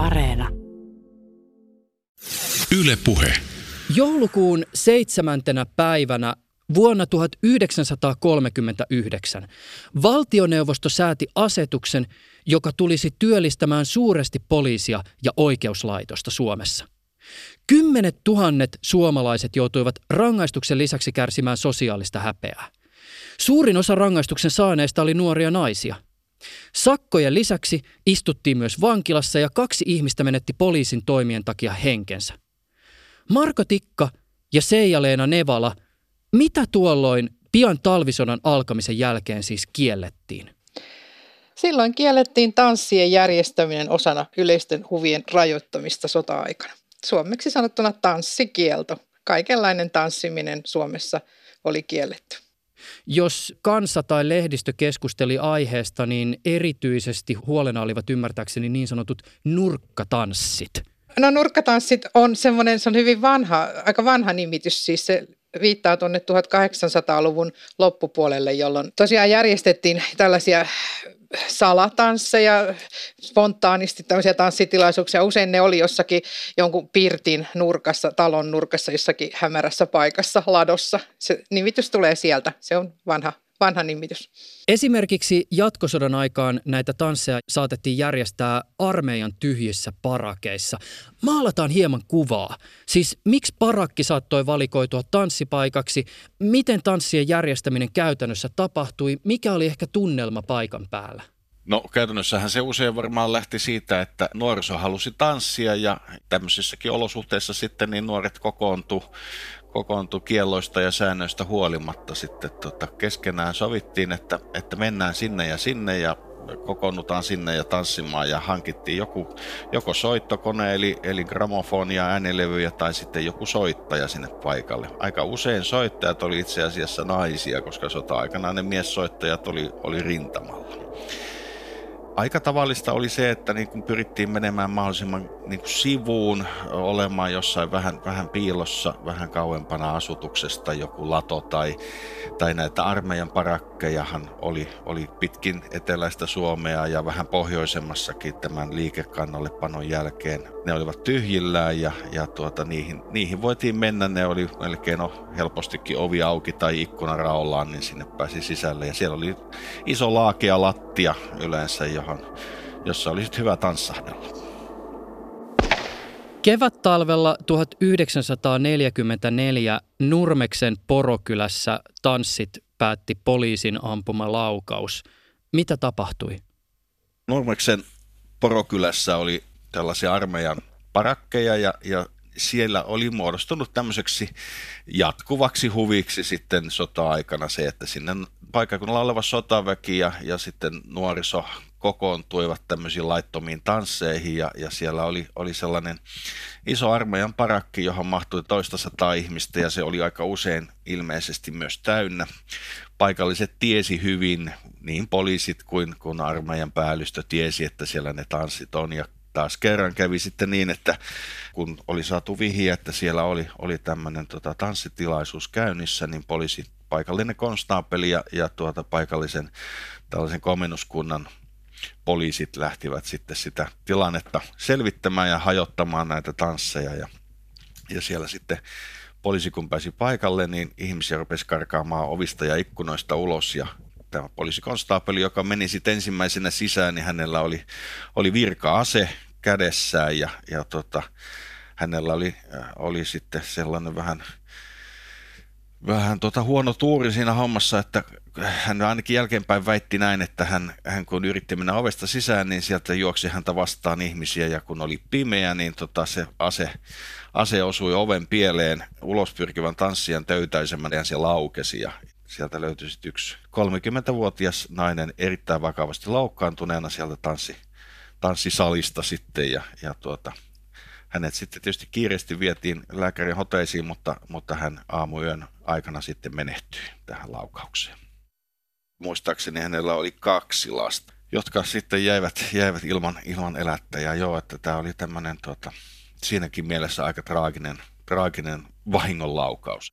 Areena. Yle Puhe. Joulukuun seitsemäntenä päivänä vuonna 1939 valtioneuvosto sääti asetuksen, joka tulisi työllistämään suuresti poliisia ja oikeuslaitosta Suomessa. Kymmenet tuhannet suomalaiset joutuivat rangaistuksen lisäksi kärsimään sosiaalista häpeää. Suurin osa rangaistuksen saaneista oli nuoria naisia – Sakkojen lisäksi istuttiin myös vankilassa ja kaksi ihmistä menetti poliisin toimien takia henkensä. Marko Tikka ja Seija-Leena Nevala, mitä tuolloin pian talvisodan alkamisen jälkeen siis kiellettiin? Silloin kiellettiin tanssien järjestäminen osana yleisten huvien rajoittamista sota-aikana. Suomeksi sanottuna tanssikielto. Kaikenlainen tanssiminen Suomessa oli kielletty. Jos kansa tai lehdistö keskusteli aiheesta, niin erityisesti huolena olivat ymmärtääkseni niin sanotut nurkkatanssit. No nurkkatanssit on semmoinen, se on hyvin vanha, aika vanha nimitys, siis se viittaa tuonne 1800-luvun loppupuolelle, jolloin tosiaan järjestettiin tällaisia salatansseja, spontaanisti tämmöisiä tanssitilaisuuksia. Usein ne oli jossakin jonkun pirtin nurkassa, talon nurkassa, jossakin hämärässä paikassa, ladossa. Se nimitys tulee sieltä. Se on vanha vanha nimitys. Esimerkiksi jatkosodan aikaan näitä tansseja saatettiin järjestää armeijan tyhjissä parakeissa. Maalataan hieman kuvaa. Siis miksi parakki saattoi valikoitua tanssipaikaksi? Miten tanssien järjestäminen käytännössä tapahtui? Mikä oli ehkä tunnelma paikan päällä? No käytännössähän se usein varmaan lähti siitä, että nuoriso halusi tanssia ja tämmöisissäkin olosuhteissa sitten niin nuoret kokoontu kokoontui kielloista ja säännöistä huolimatta sitten tota, keskenään sovittiin, että, että mennään sinne ja sinne ja kokoonnutaan sinne ja tanssimaan ja hankittiin joku, joko soittokone eli, eli gramofonia, äänilevyjä tai sitten joku soittaja sinne paikalle. Aika usein soittajat oli itse asiassa naisia, koska sota-aikana ne miessoittajat oli, oli rintamalla aika tavallista oli se, että niin kun pyrittiin menemään mahdollisimman niin kuin sivuun, olemaan jossain vähän, vähän piilossa, vähän kauempana asutuksesta, joku lato tai, tai näitä armeijan parakkejahan oli, oli pitkin eteläistä Suomea ja vähän pohjoisemmassakin tämän liikekannallepanon jälkeen. Ne olivat tyhjillään ja, ja tuota, niihin, niihin voitiin mennä, ne oli melkein no, helpostikin ovi auki tai ikkuna raollaan, niin sinne pääsi sisälle ja siellä oli iso laakea lattia yleensä, johon, jossa oli hyvä tanssahdella. Kevät-talvella 1944 Nurmeksen porokylässä tanssit päätti poliisin ampuma laukaus. Mitä tapahtui? Nurmeksen porokylässä oli tällaisia armeijan parakkeja ja, ja siellä oli muodostunut tämmöiseksi jatkuvaksi huviksi sitten sota-aikana se, että sinne paikkakunnalla oleva sotaväki ja, ja sitten nuoriso kokoontuivat tämmöisiin laittomiin tansseihin ja, ja siellä oli, oli sellainen iso armeijan parakki, johon mahtui toista sataa ihmistä ja se oli aika usein ilmeisesti myös täynnä. Paikalliset tiesi hyvin, niin poliisit kuin, kuin armeijan päällystö tiesi, että siellä ne tanssit on ja taas kerran kävi sitten niin, että kun oli saatu vihiä, että siellä oli, oli tämmöinen tota, tanssitilaisuus käynnissä, niin poliisi, paikallinen konstaapeli ja, ja tuota, paikallisen tällaisen komennuskunnan poliisit lähtivät sitten sitä tilannetta selvittämään ja hajottamaan näitä tansseja ja, ja siellä sitten poliisi kun pääsi paikalle, niin ihmisiä rupesi karkaamaan ovista ja ikkunoista ulos ja tämä poliisikonstaapeli, joka meni sitten ensimmäisenä sisään, niin hänellä oli, oli virka-ase kädessään ja, ja tota, hänellä oli, äh, oli sitten sellainen vähän vähän tota huono tuuri siinä hommassa, että hän ainakin jälkeenpäin väitti näin, että hän, hän kun yritti mennä ovesta sisään, niin sieltä juoksi häntä vastaan ihmisiä ja kun oli pimeä, niin tota se ase, ase osui oven pieleen ulos pyrkivän tanssijan töytäisemmän ja se laukesi ja sieltä löytyi yksi 30-vuotias nainen erittäin vakavasti loukkaantuneena sieltä tanssi, tanssisalista sitten ja, ja tuota, hänet sitten tietysti kiireesti vietiin lääkärin hoteisiin, mutta, mutta hän aamuyön aikana sitten menehtyi tähän laukaukseen. Muistaakseni hänellä oli kaksi lasta, jotka sitten jäivät, jäivät ilman, ilman elättäjää. Joo, että tämä oli tämmöinen tuota, siinäkin mielessä aika traaginen, traaginen vahingonlaukaus.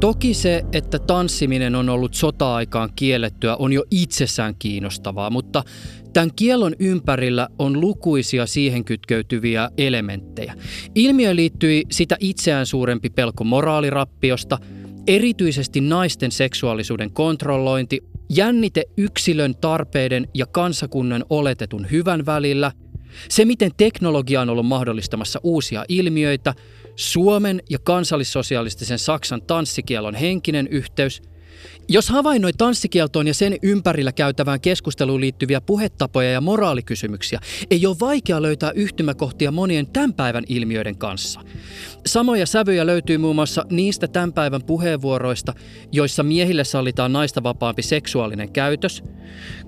Toki se, että tanssiminen on ollut sota-aikaan kiellettyä, on jo itsessään kiinnostavaa, mutta tämän kiellon ympärillä on lukuisia siihen kytkeytyviä elementtejä. Ilmiö liittyi sitä itseään suurempi pelko moraalirappiosta, erityisesti naisten seksuaalisuuden kontrollointi, jännite yksilön tarpeiden ja kansakunnan oletetun hyvän välillä, se miten teknologia on ollut mahdollistamassa uusia ilmiöitä – Suomen ja kansallissosialistisen Saksan tanssikielon henkinen yhteys – jos havainnoi tanssikieltoon ja sen ympärillä käytävään keskusteluun liittyviä puhetapoja ja moraalikysymyksiä, ei ole vaikea löytää yhtymäkohtia monien tämän päivän ilmiöiden kanssa. Samoja sävyjä löytyy muun muassa niistä tämän päivän puheenvuoroista, joissa miehille sallitaan naista vapaampi seksuaalinen käytös.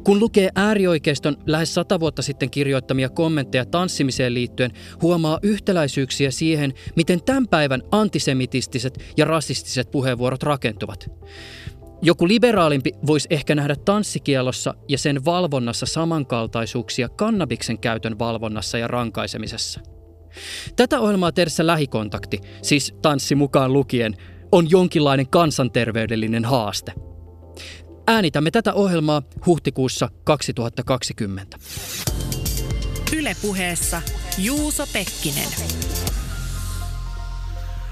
Kun lukee äärioikeiston lähes sata vuotta sitten kirjoittamia kommentteja tanssimiseen liittyen, huomaa yhtäläisyyksiä siihen, miten tämän päivän antisemitistiset ja rasistiset puheenvuorot rakentuvat. Joku liberaalimpi voisi ehkä nähdä tanssikielossa ja sen valvonnassa samankaltaisuuksia kannabiksen käytön valvonnassa ja rankaisemisessa. Tätä ohjelmaa tehdessä lähikontakti, siis tanssi mukaan lukien, on jonkinlainen kansanterveydellinen haaste. Äänitämme tätä ohjelmaa huhtikuussa 2020. Ylepuheessa Juuso Pekkinen.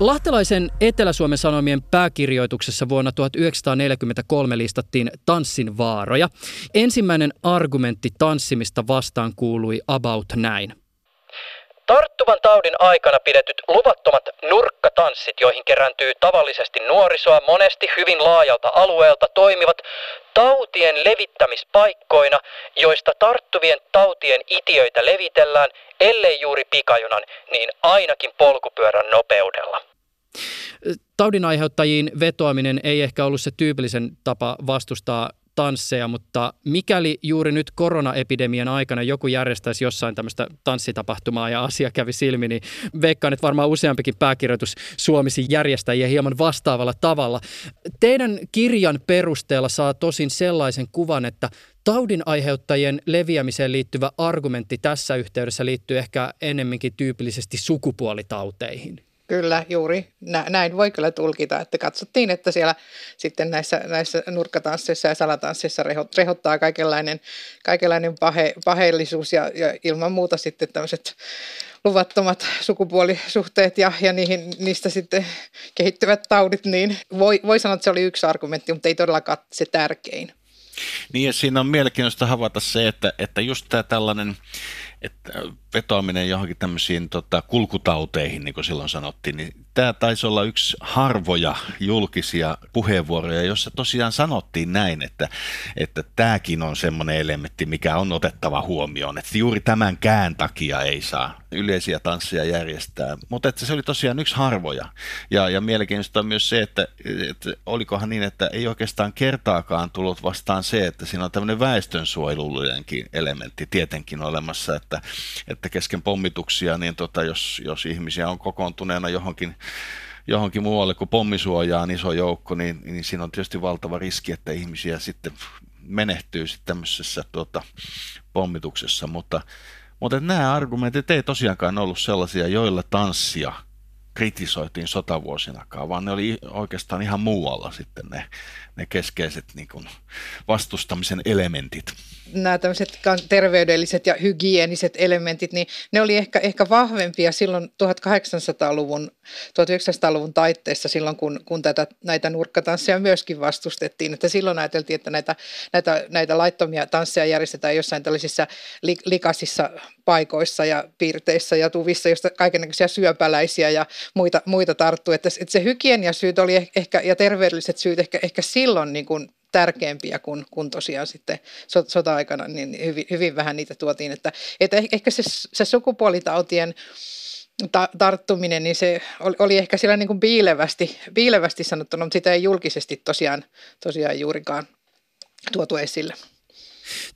Lahtelaisen Etelä-Suomen Sanomien pääkirjoituksessa vuonna 1943 listattiin tanssin vaaroja. Ensimmäinen argumentti tanssimista vastaan kuului about näin. Tarttuvan taudin aikana pidetyt luvattomat nurkkatanssit, joihin kerääntyy tavallisesti nuorisoa monesti hyvin laajalta alueelta, toimivat tautien levittämispaikkoina, joista tarttuvien tautien itiöitä levitellään, ellei juuri pikajunan, niin ainakin polkupyörän nopeudella. Taudin aiheuttajiin vetoaminen ei ehkä ollut se tyypillisen tapa vastustaa tansseja, mutta mikäli juuri nyt koronaepidemian aikana joku järjestäisi jossain tämmöistä tanssitapahtumaa ja asia kävi silmi, niin veikkaan, että varmaan useampikin pääkirjoitus suomisi järjestäjiä hieman vastaavalla tavalla. Teidän kirjan perusteella saa tosin sellaisen kuvan, että taudin aiheuttajien leviämiseen liittyvä argumentti tässä yhteydessä liittyy ehkä ennemminkin tyypillisesti sukupuolitauteihin. Kyllä, juuri näin voi kyllä tulkita, että katsottiin, että siellä sitten näissä, näissä nurkkatansseissa ja salatansseissa rehottaa kaikenlainen, kaikenlainen pahe, paheellisuus ja, ja ilman muuta sitten tämmöiset luvattomat sukupuolisuhteet ja, ja niihin, niistä sitten kehittyvät taudit, niin voi, voi sanoa, että se oli yksi argumentti, mutta ei todellakaan se tärkein. Niin ja siinä on mielenkiintoista havaita se, että, että just tämä tällainen että vetoaminen johonkin tämmöisiin tota, kulkutauteihin, niin kuin silloin sanottiin, niin tämä taisi olla yksi harvoja julkisia puheenvuoroja, jossa tosiaan sanottiin näin, että, että tämäkin on semmoinen elementti, mikä on otettava huomioon, että juuri tämän kään takia ei saa yleisiä tansseja järjestää, mutta että se oli tosiaan yksi harvoja. Ja, ja mielenkiintoista on myös se, että, että olikohan niin, että ei oikeastaan kertaakaan tullut vastaan se, että siinä on tämmöinen väestönsuojelullinenkin elementti tietenkin olemassa, että, että kesken pommituksia, niin tota, jos, jos ihmisiä on kokoontuneena johonkin johonkin muualle kuin pommisuojaan iso joukko, niin, niin siinä on tietysti valtava riski, että ihmisiä sitten menehtyy sitten tämmöisessä tuota, pommituksessa, mutta, mutta nämä argumentit ei tosiaankaan ollut sellaisia, joilla tanssia kritisoitiin sotavuosinakaan, vaan ne oli oikeastaan ihan muualla sitten ne, ne keskeiset niin kuin vastustamisen elementit nämä tämmöiset terveydelliset ja hygieniset elementit, niin ne oli ehkä, ehkä vahvempia silloin 1800-luvun, 1900-luvun taitteessa silloin, kun, kun tätä, näitä nurkkatansseja myöskin vastustettiin. Että silloin ajateltiin, että näitä, näitä, näitä laittomia tansseja järjestetään jossain tällaisissa li, likaisissa paikoissa ja piirteissä ja tuvissa, josta kaikenlaisia syöpäläisiä ja muita, muita tarttuu. Että, että se hygieniasyyt oli ehkä, ja terveydelliset syyt ehkä, ehkä silloin niin kuin tärkeämpiä kuin, kuin tosiaan sitten sota-aikana, niin hyvin, hyvin vähän niitä tuotiin. Että, että eh, ehkä se, se sukupuolitautien ta- tarttuminen, niin se oli, oli ehkä siellä niin kuin piilevästi, piilevästi sanottuna, mutta sitä ei julkisesti tosiaan, tosiaan juurikaan tuotu esille.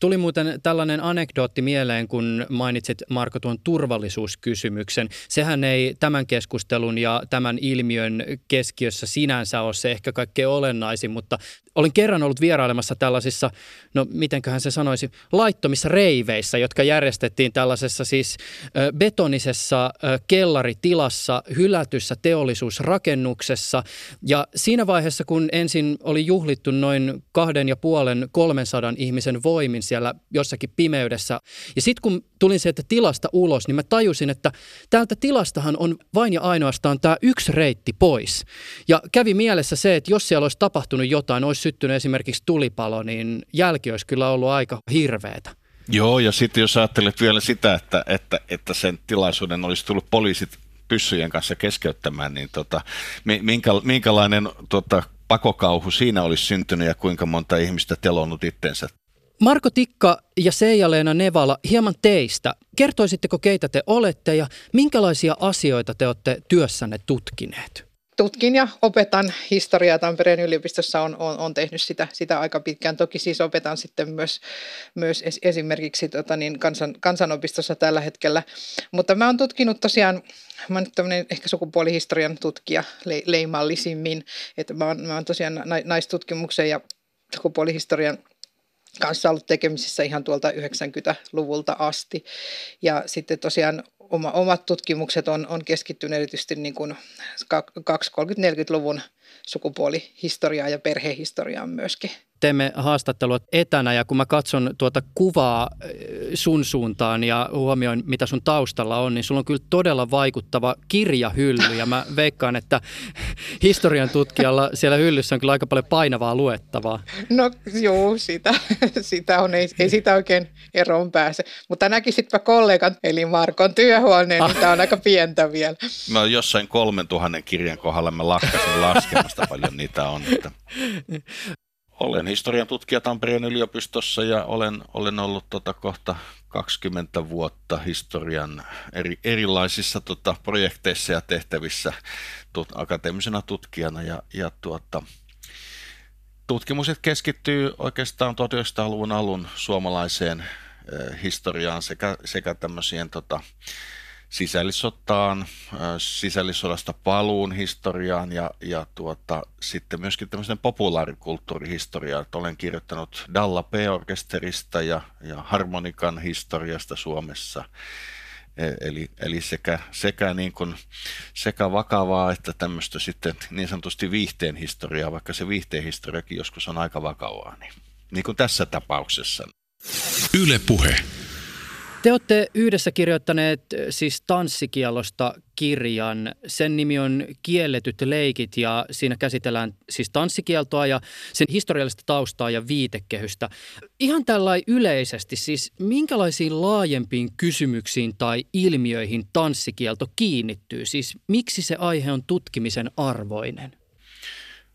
Tuli muuten tällainen anekdootti mieleen, kun mainitsit Marko tuon turvallisuuskysymyksen. Sehän ei tämän keskustelun ja tämän ilmiön keskiössä sinänsä ole se ehkä kaikkein olennaisin, mutta olin kerran ollut vierailemassa tällaisissa, no mitenköhän se sanoisi, laittomissa reiveissä, jotka järjestettiin tällaisessa siis betonisessa kellaritilassa, hylätyssä teollisuusrakennuksessa. Ja siinä vaiheessa, kun ensin oli juhlittu noin kahden ja puolen, kolmensadan ihmisen voimin siellä jossakin pimeydessä, ja sitten kun tulin sieltä tilasta ulos, niin mä tajusin, että täältä tilastahan on vain ja ainoastaan tämä yksi reitti pois. Ja kävi mielessä se, että jos siellä olisi tapahtunut jotain, olisi syttynyt esimerkiksi tulipalo, niin jälki olisi kyllä ollut aika hirveätä. Joo, ja sitten jos ajattelet vielä sitä, että, että, että sen tilaisuuden olisi tullut poliisit pyssyjen kanssa keskeyttämään, niin tota, minkä, minkälainen tota, pakokauhu siinä olisi syntynyt ja kuinka monta ihmistä telonnut itsensä? Marko Tikka ja Seija-Leena Nevala, hieman teistä. Kertoisitteko, keitä te olette ja minkälaisia asioita te olette työssänne tutkineet? tutkin ja opetan historiaa Tampereen yliopistossa, on, on, on tehnyt sitä, sitä aika pitkään. Toki siis opetan sitten myös, myös esimerkiksi tota niin, kansan, kansanopistossa tällä hetkellä. Mutta mä oon tutkinut tosiaan, mä nyt tämmöinen ehkä sukupuolihistorian tutkija le, leimallisimmin, että mä oon, mä oon tosiaan naistutkimuksen ja sukupuolihistorian kanssa ollut tekemisissä ihan tuolta 90-luvulta asti. Ja sitten tosiaan oma, omat tutkimukset on, on keskittynyt erityisesti niin kuin 20-30-40-luvun sukupuolihistoriaan ja perhehistoriaan myöskin teemme haastattelua etänä ja kun mä katson tuota kuvaa eh, sun suuntaan ja huomioin mitä sun taustalla on, niin sulla on kyllä todella vaikuttava kirjahylly ja mä veikkaan, että historian tutkijalla siellä hyllyssä on kyllä aika paljon painavaa luettavaa. No joo, sitä, sitä on, ei, ei sitä oikein eroon pääse. Mutta näkisitpä kollegan eli Markon työhuoneen, niin tämä on aika pientä vielä. Mä jossain 3000 kirjan kohdalla mä lakkasin laskemasta paljon niitä on. Että olen historian tutkija Tampereen yliopistossa ja olen, olen ollut tota kohta 20 vuotta historian eri, erilaisissa tota, projekteissa ja tehtävissä tut, akateemisena tutkijana. Ja, ja tuota, tutkimukset keskittyy oikeastaan 1900-luvun alun suomalaiseen eh, historiaan sekä, sekä tämmöisien tota, sisällissotaan, sisällissodasta paluun historiaan ja, ja tuota, sitten myöskin tämmöisen populaarikulttuurihistoriaan. Että olen kirjoittanut Dalla P-orkesterista ja, ja harmonikan historiasta Suomessa. E, eli, eli sekä, sekä, niin kuin, sekä vakavaa että tämmöistä sitten niin sanotusti viihteen historiaa, vaikka se viihteen historiakin joskus on aika vakavaa, niin, niin kuin tässä tapauksessa. Yle Puhe. Te olette yhdessä kirjoittaneet eh, siis tanssikielosta kirjan. Sen nimi on Kielletyt leikit ja siinä käsitellään siis tanssikieltoa ja sen historiallista taustaa ja viitekehystä. Ihan tällainen yleisesti, siis minkälaisiin laajempiin kysymyksiin tai ilmiöihin tanssikielto kiinnittyy? Siis miksi se aihe on tutkimisen arvoinen?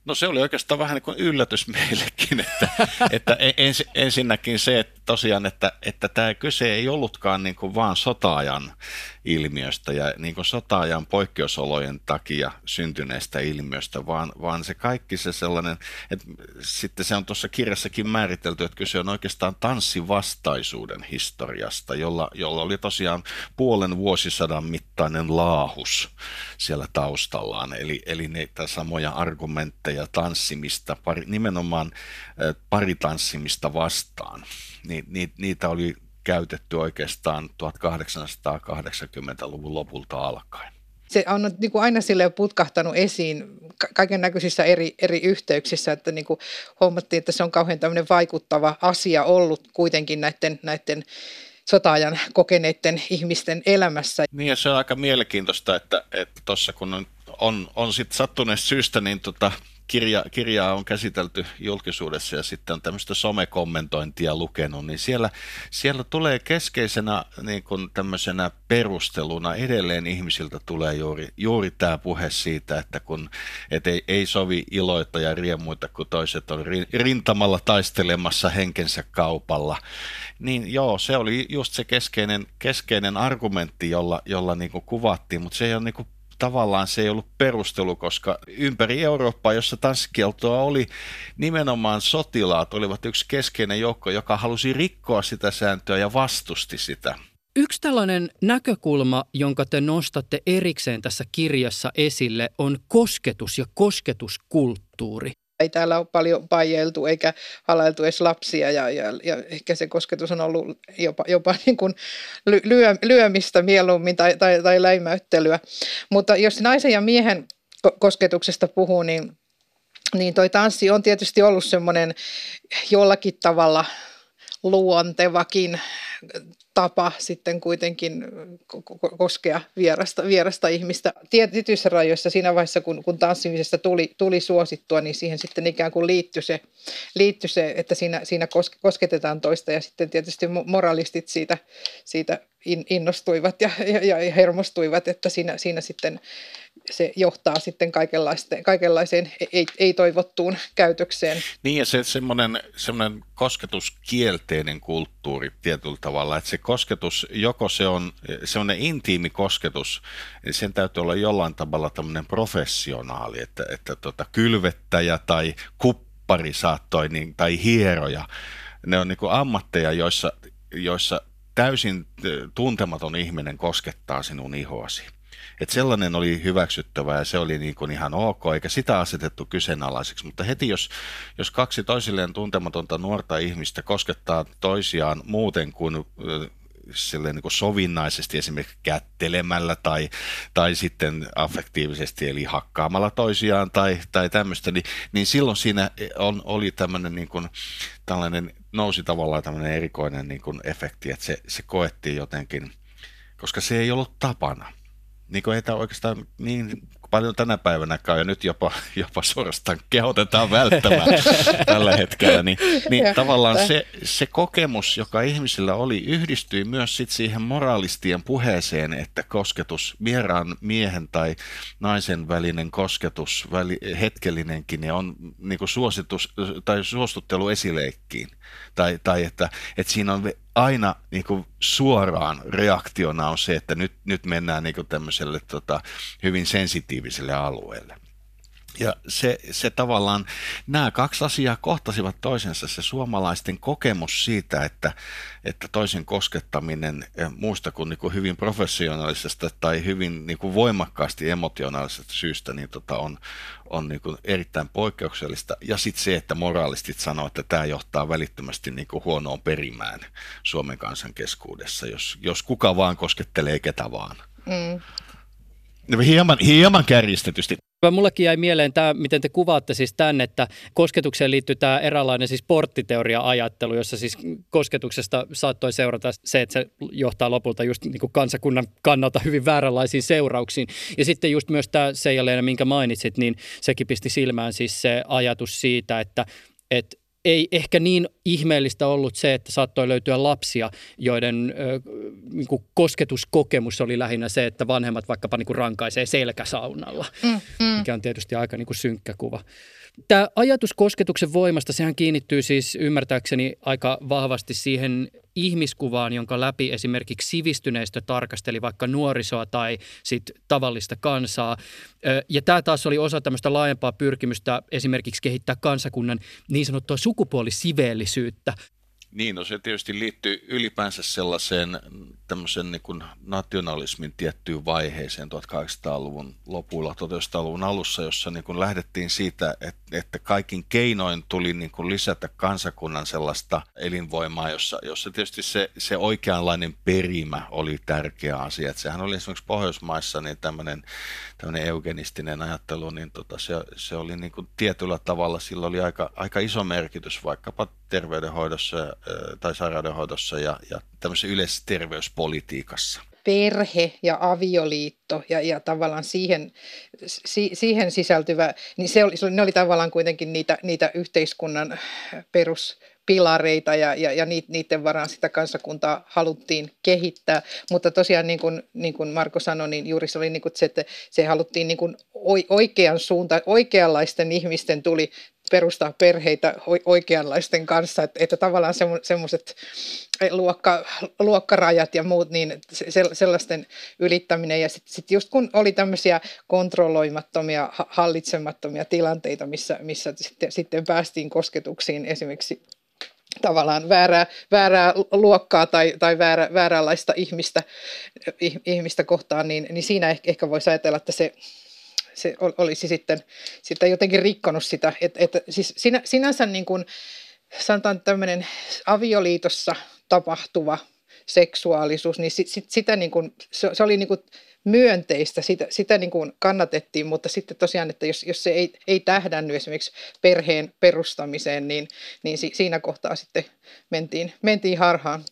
No se oli oikeastaan vähän niin kuin yllätys meillekin, että, että ens, ensinnäkin se, että tosiaan, että, että tämä kyse ei ollutkaan niin kuin vaan sotaajan ilmiöstä ja niin kuin sotaajan poikkeusolojen takia syntyneestä ilmiöstä, vaan, vaan se kaikki se sellainen, että sitten se on tuossa kirjassakin määritelty, että kyse on oikeastaan tanssivastaisuuden historiasta, jolla, jolla oli tosiaan puolen vuosisadan mittainen laahus siellä taustallaan, eli, eli niitä samoja argumentteja tanssimista, pari, nimenomaan paritanssimista vastaan niin, niitä oli käytetty oikeastaan 1880-luvun lopulta alkaen. Se on niin kuin aina sille putkahtanut esiin kaiken näköisissä eri, eri yhteyksissä, että niin kuin huomattiin, että se on kauhean tämmöinen vaikuttava asia ollut kuitenkin näiden, näiden sotaajan kokeneiden ihmisten elämässä. Niin ja se on aika mielenkiintoista, että tuossa että kun on, on, on sitten sattuneesta syystä, niin tota, kirja, kirjaa on käsitelty julkisuudessa ja sitten on tämmöistä somekommentointia lukenut, niin siellä, siellä tulee keskeisenä niin kuin tämmöisenä perusteluna edelleen ihmisiltä tulee juuri, juuri tämä puhe siitä, että kun et ei, ei sovi iloita ja riemuita, kun toiset on rintamalla taistelemassa henkensä kaupalla. Niin joo, se oli just se keskeinen, keskeinen argumentti, jolla, jolla niin kuin kuvattiin, mutta se ei ole niin kuin tavallaan se ei ollut perustelu, koska ympäri Eurooppaa, jossa tanssikieltoa oli, nimenomaan sotilaat olivat yksi keskeinen joukko, joka halusi rikkoa sitä sääntöä ja vastusti sitä. Yksi tällainen näkökulma, jonka te nostatte erikseen tässä kirjassa esille, on kosketus ja kosketuskulttuuri. Ei täällä ole paljon pajeltu eikä halailtu edes lapsia ja, ja, ja ehkä se kosketus on ollut jopa, jopa niin kuin lyö, lyömistä mieluummin tai, tai, tai läimäyttelyä. Mutta jos naisen ja miehen kosketuksesta puhuu, niin, niin toi tanssi on tietysti ollut semmoinen jollakin tavalla luontevakin tapa sitten kuitenkin koskea vierasta, vierasta ihmistä. Tietyissä rajoissa siinä vaiheessa, kun, kun tanssimisesta tuli, tuli suosittua, niin siihen sitten ikään kuin liittyi se, liittyi se että siinä, siinä kosketetaan toista ja sitten tietysti moralistit siitä, siitä innostuivat ja, ja, ja hermostuivat, että siinä, siinä sitten se johtaa sitten kaikenlaiseen, ei, ei-toivottuun käytökseen. Niin ja se semmoinen, semmoinen kosketuskielteinen kulttuuri tietyllä tavalla, että se kosketus, joko se on semmoinen intiimi kosketus, niin sen täytyy olla jollain tavalla tämmöinen professionaali, että, että tota, kylvettäjä tai kuppari saattoi, niin, tai hieroja, ne on niin ammatteja, joissa, joissa täysin tuntematon ihminen koskettaa sinun ihoasi. Et sellainen oli hyväksyttävää ja se oli niin kuin ihan ok, eikä sitä asetettu kyseenalaiseksi. Mutta heti jos, jos kaksi toisilleen tuntematonta nuorta ihmistä koskettaa toisiaan muuten kuin silleen niin sovinnaisesti esimerkiksi kättelemällä tai, tai sitten affektiivisesti eli hakkaamalla toisiaan tai, tai tämmöistä, niin, niin silloin siinä on, oli tämmöinen niin kuin, tällainen, nousi tavallaan tämmöinen erikoinen niin kuin efekti, että se, se koettiin jotenkin, koska se ei ollut tapana. Niin kuin ei tämä oikeastaan niin paljon tänä päivänä ja nyt jopa, jopa suorastaan kehotetaan välttämään tällä hetkellä, niin, niin tavallaan se, se kokemus, joka ihmisillä oli, yhdistyi myös sit siihen moraalistien puheeseen, että kosketus, vieraan miehen tai naisen välinen kosketus, väli, hetkellinenkin, niin on niin kuin suositus tai suostuttelu esileikkiin. Tai, tai että, että siinä on aina niin kuin suoraan reaktiona on se, että nyt, nyt mennään niin kuin tämmöiselle tota, hyvin sensitiiviselle alueelle. Ja se, se tavallaan, nämä kaksi asiaa kohtasivat toisensa, se suomalaisten kokemus siitä, että, että toisen koskettaminen eh, muusta kuin, niin kuin hyvin professionaalisesta tai hyvin niin kuin voimakkaasti emotionaalisesta syystä niin tota on, on niin kuin erittäin poikkeuksellista. Ja sitten se, että moraalistit sanoo, että tämä johtaa välittömästi niin kuin huonoon perimään Suomen kansan keskuudessa, jos, jos kuka vaan koskettelee ketä vaan. Mm. Hieman, hieman kärjistetysti. Mullekin jäi mieleen tämä, miten te kuvaatte siis tämän, että kosketukseen liittyy tämä eräänlainen siis porttiteoria-ajattelu, jossa siis kosketuksesta saattoi seurata se, että se johtaa lopulta just niin kuin kansakunnan kannalta hyvin vääränlaisiin seurauksiin. Ja sitten just myös tämä Seija minkä mainitsit, niin sekin pisti silmään siis se ajatus siitä, että, että ei ehkä niin ihmeellistä ollut se, että saattoi löytyä lapsia, joiden ö, niin kuin kosketuskokemus oli lähinnä se, että vanhemmat vaikkapa niin kuin rankaisee selkäsaunalla, mm, mm. mikä on tietysti aika niin kuin synkkä kuva. Tämä ajatus kosketuksen voimasta, sehän kiinnittyy siis ymmärtääkseni aika vahvasti siihen ihmiskuvaan, jonka läpi esimerkiksi sivistyneistö tarkasteli vaikka nuorisoa tai sit tavallista kansaa. Ja tämä taas oli osa tämmöistä laajempaa pyrkimystä esimerkiksi kehittää kansakunnan niin sanottua sukupuolisiveellisyyttä. Niin, no se tietysti liittyy ylipäänsä sellaiseen tämmöisen niin kuin nationalismin tiettyyn vaiheeseen 1800-luvun lopulla, 1900-luvun alussa, jossa niin kuin lähdettiin siitä, että, että kaikin keinoin tuli niin kuin lisätä kansakunnan sellaista elinvoimaa, jossa, jossa tietysti se, se oikeanlainen perimä oli tärkeä asia. Että sehän oli esimerkiksi Pohjoismaissa niin tämmöinen, tämmöinen eugenistinen ajattelu, niin tota, se, se oli niin kuin tietyllä tavalla, sillä oli aika, aika iso merkitys vaikkapa terveydenhoidossa tai sairaudenhoidossa ja, ja tämmöisessä yleisessä terveyspolitiikassa perhe ja avioliitto ja, ja tavallaan siihen, si, siihen sisältyvä, niin se oli, ne oli tavallaan kuitenkin niitä, niitä yhteiskunnan peruspilareita ja, ja, ja niiden varaan sitä kansakuntaa haluttiin kehittää. Mutta tosiaan niin kuin, niin kuin Marko sanoi, niin juuri se oli niin kuin se, että se haluttiin niin kuin oikean suuntaan, oikeanlaisten ihmisten tuli perustaa perheitä oikeanlaisten kanssa, että, että tavallaan semmoiset luokka, luokkarajat ja muut, niin se, sellaisten ylittäminen. Ja sitten sit just kun oli tämmöisiä kontrolloimattomia, hallitsemattomia tilanteita, missä, missä sitten, sitten päästiin kosketuksiin esimerkiksi tavallaan väärää, väärää luokkaa tai, tai väärä, vääränlaista ihmistä, ihmistä kohtaan, niin, niin siinä ehkä, ehkä voisi ajatella, että se, se olisi sitten, sitten jotenkin rikkonut sitä. Et, et, siis sinä, sinänsä niin kuin, sanotaan tämmöinen avioliitossa tapahtuva seksuaalisuus, niin sit, sit, sitä niin kuin, se, se oli niin kuin myönteistä, sitä, sitä niin kuin kannatettiin, mutta sitten tosiaan, että jos, jos se ei, ei tähdännyt esimerkiksi perheen perustamiseen, niin, niin si, siinä kohtaa sitten mentiin, mentiin harhaan.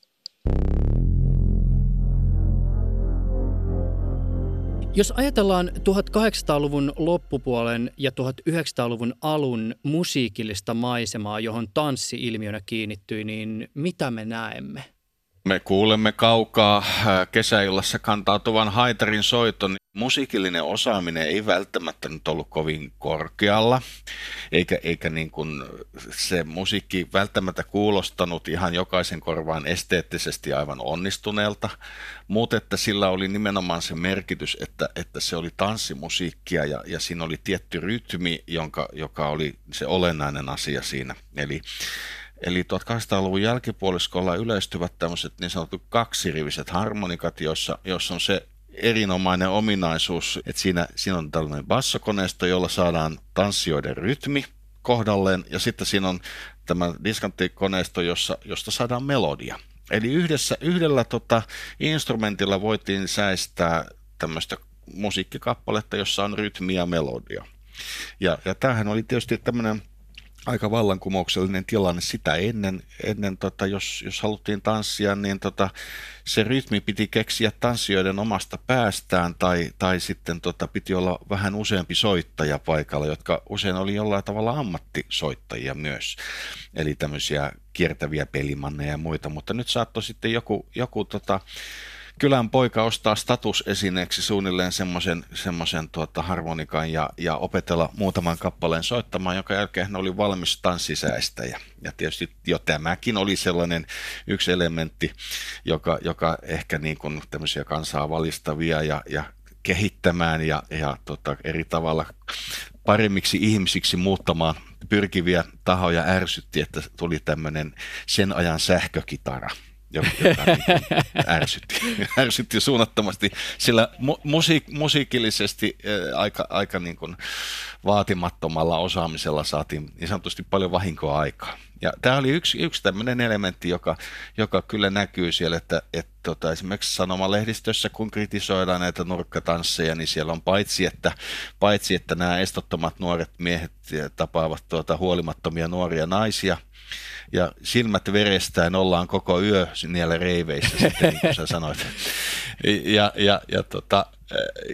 Jos ajatellaan 1800-luvun loppupuolen ja 1900-luvun alun musiikillista maisemaa, johon tanssi ilmiönä kiinnittyi, niin mitä me näemme? Me kuulemme kaukaa äh, kesäillassa kantautuvan haitarin soiton. Musiikillinen osaaminen ei välttämättä nyt ollut kovin korkealla, eikä, eikä niin kuin se musiikki välttämättä kuulostanut ihan jokaisen korvaan esteettisesti aivan onnistuneelta, mutta että sillä oli nimenomaan se merkitys, että, että se oli tanssimusiikkia ja, ja siinä oli tietty rytmi, jonka, joka oli se olennainen asia siinä. Eli Eli 1800-luvun jälkipuoliskolla yleistyvät tämmöiset niin sanotut kaksiriviset harmonikat, joissa, jossa on se erinomainen ominaisuus, että siinä, siinä on tällainen bassokoneisto, jolla saadaan tanssijoiden rytmi kohdalleen, ja sitten siinä on tämä diskanttikoneisto, jossa, josta saadaan melodia. Eli yhdessä, yhdellä tota, instrumentilla voitiin säistää tämmöistä musiikkikappaletta, jossa on rytmi ja melodia. Ja, ja tämähän oli tietysti tämmöinen aika vallankumouksellinen tilanne. Sitä ennen, ennen tota, jos, jos haluttiin tanssia, niin tota, se rytmi piti keksiä tanssijoiden omasta päästään tai, tai sitten tota, piti olla vähän useampi soittaja paikalla, jotka usein oli jollain tavalla ammattisoittajia myös, eli tämmöisiä kiertäviä pelimanneja ja muita, mutta nyt saattoi sitten joku, joku tota, kylän poika ostaa statusesineeksi suunnilleen semmoisen semmoisen tuota harmonikan ja, ja opetella muutaman kappaleen soittamaan, jonka jälkeen hän oli valmis tanssisäistä. Ja, ja tietysti jo tämäkin oli sellainen yksi elementti, joka, joka ehkä niin kuin tämmöisiä kansaa valistavia ja, ja kehittämään ja, ja tota, eri tavalla paremmiksi ihmisiksi muuttamaan pyrkiviä tahoja ärsytti, että tuli tämmöinen sen ajan sähkökitara – joka, joka niin ärsytti, ärsytti suunnattomasti, sillä mu- musiik- musiikillisesti äh, aika, aika niin kuin vaatimattomalla osaamisella saatiin niin sanotusti paljon vahinkoa aikaa. Ja tämä oli yksi, yksi tämmöinen elementti, joka, joka kyllä näkyy siellä, että, että tota, esimerkiksi sanomalehdistössä, kun kritisoidaan näitä nurkkatansseja, niin siellä on paitsi, että, paitsi, että nämä estottomat nuoret miehet tapaavat tuota, huolimattomia nuoria naisia – ja silmät verestään ollaan koko yö niillä reiveissä, sitten, niin kuin sä sanoit. Ja, ja, ja, tota,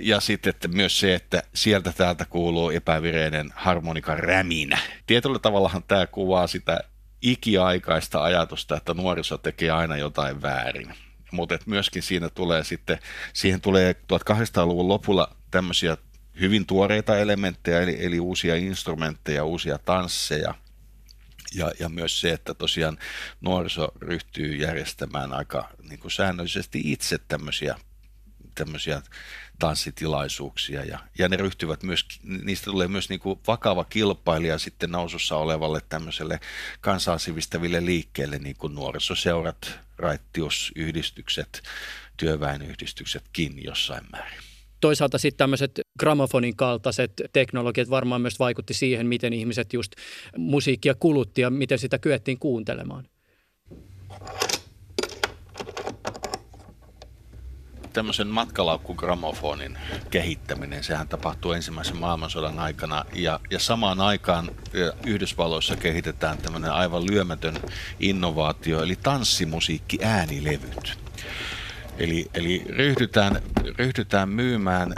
ja sitten että myös se, että sieltä täältä kuuluu epävireinen harmonikan räminä. Tietyllä tavallahan tämä kuvaa sitä ikiaikaista ajatusta, että nuoriso tekee aina jotain väärin. Mutta myöskin siinä tulee sitten, siihen tulee 1800-luvun lopulla tämmöisiä hyvin tuoreita elementtejä, eli, eli uusia instrumentteja, uusia tansseja – ja, ja myös se, että tosiaan nuoriso ryhtyy järjestämään aika niin kuin säännöllisesti itse tämmöisiä, tämmöisiä tanssitilaisuuksia. Ja, ja ne ryhtyvät myös, niistä tulee myös niin kuin vakava kilpailija sitten nousussa olevalle tämmöiselle kansaa sivistäville liikkeelle, niin kuin nuorisoseurat, raittiusyhdistykset, työväenyhdistyksetkin jossain määrin toisaalta sitten tämmöiset gramofonin kaltaiset teknologiat varmaan myös vaikutti siihen, miten ihmiset just musiikkia kulutti ja miten sitä kyettiin kuuntelemaan. tämmöisen matkalaukkugramofonin kehittäminen, sehän tapahtui ensimmäisen maailmansodan aikana ja, ja samaan aikaan Yhdysvalloissa kehitetään tämmöinen aivan lyömätön innovaatio, eli tanssimusiikki äänilevyt. Eli, eli ryhdytään, ryhdytään myymään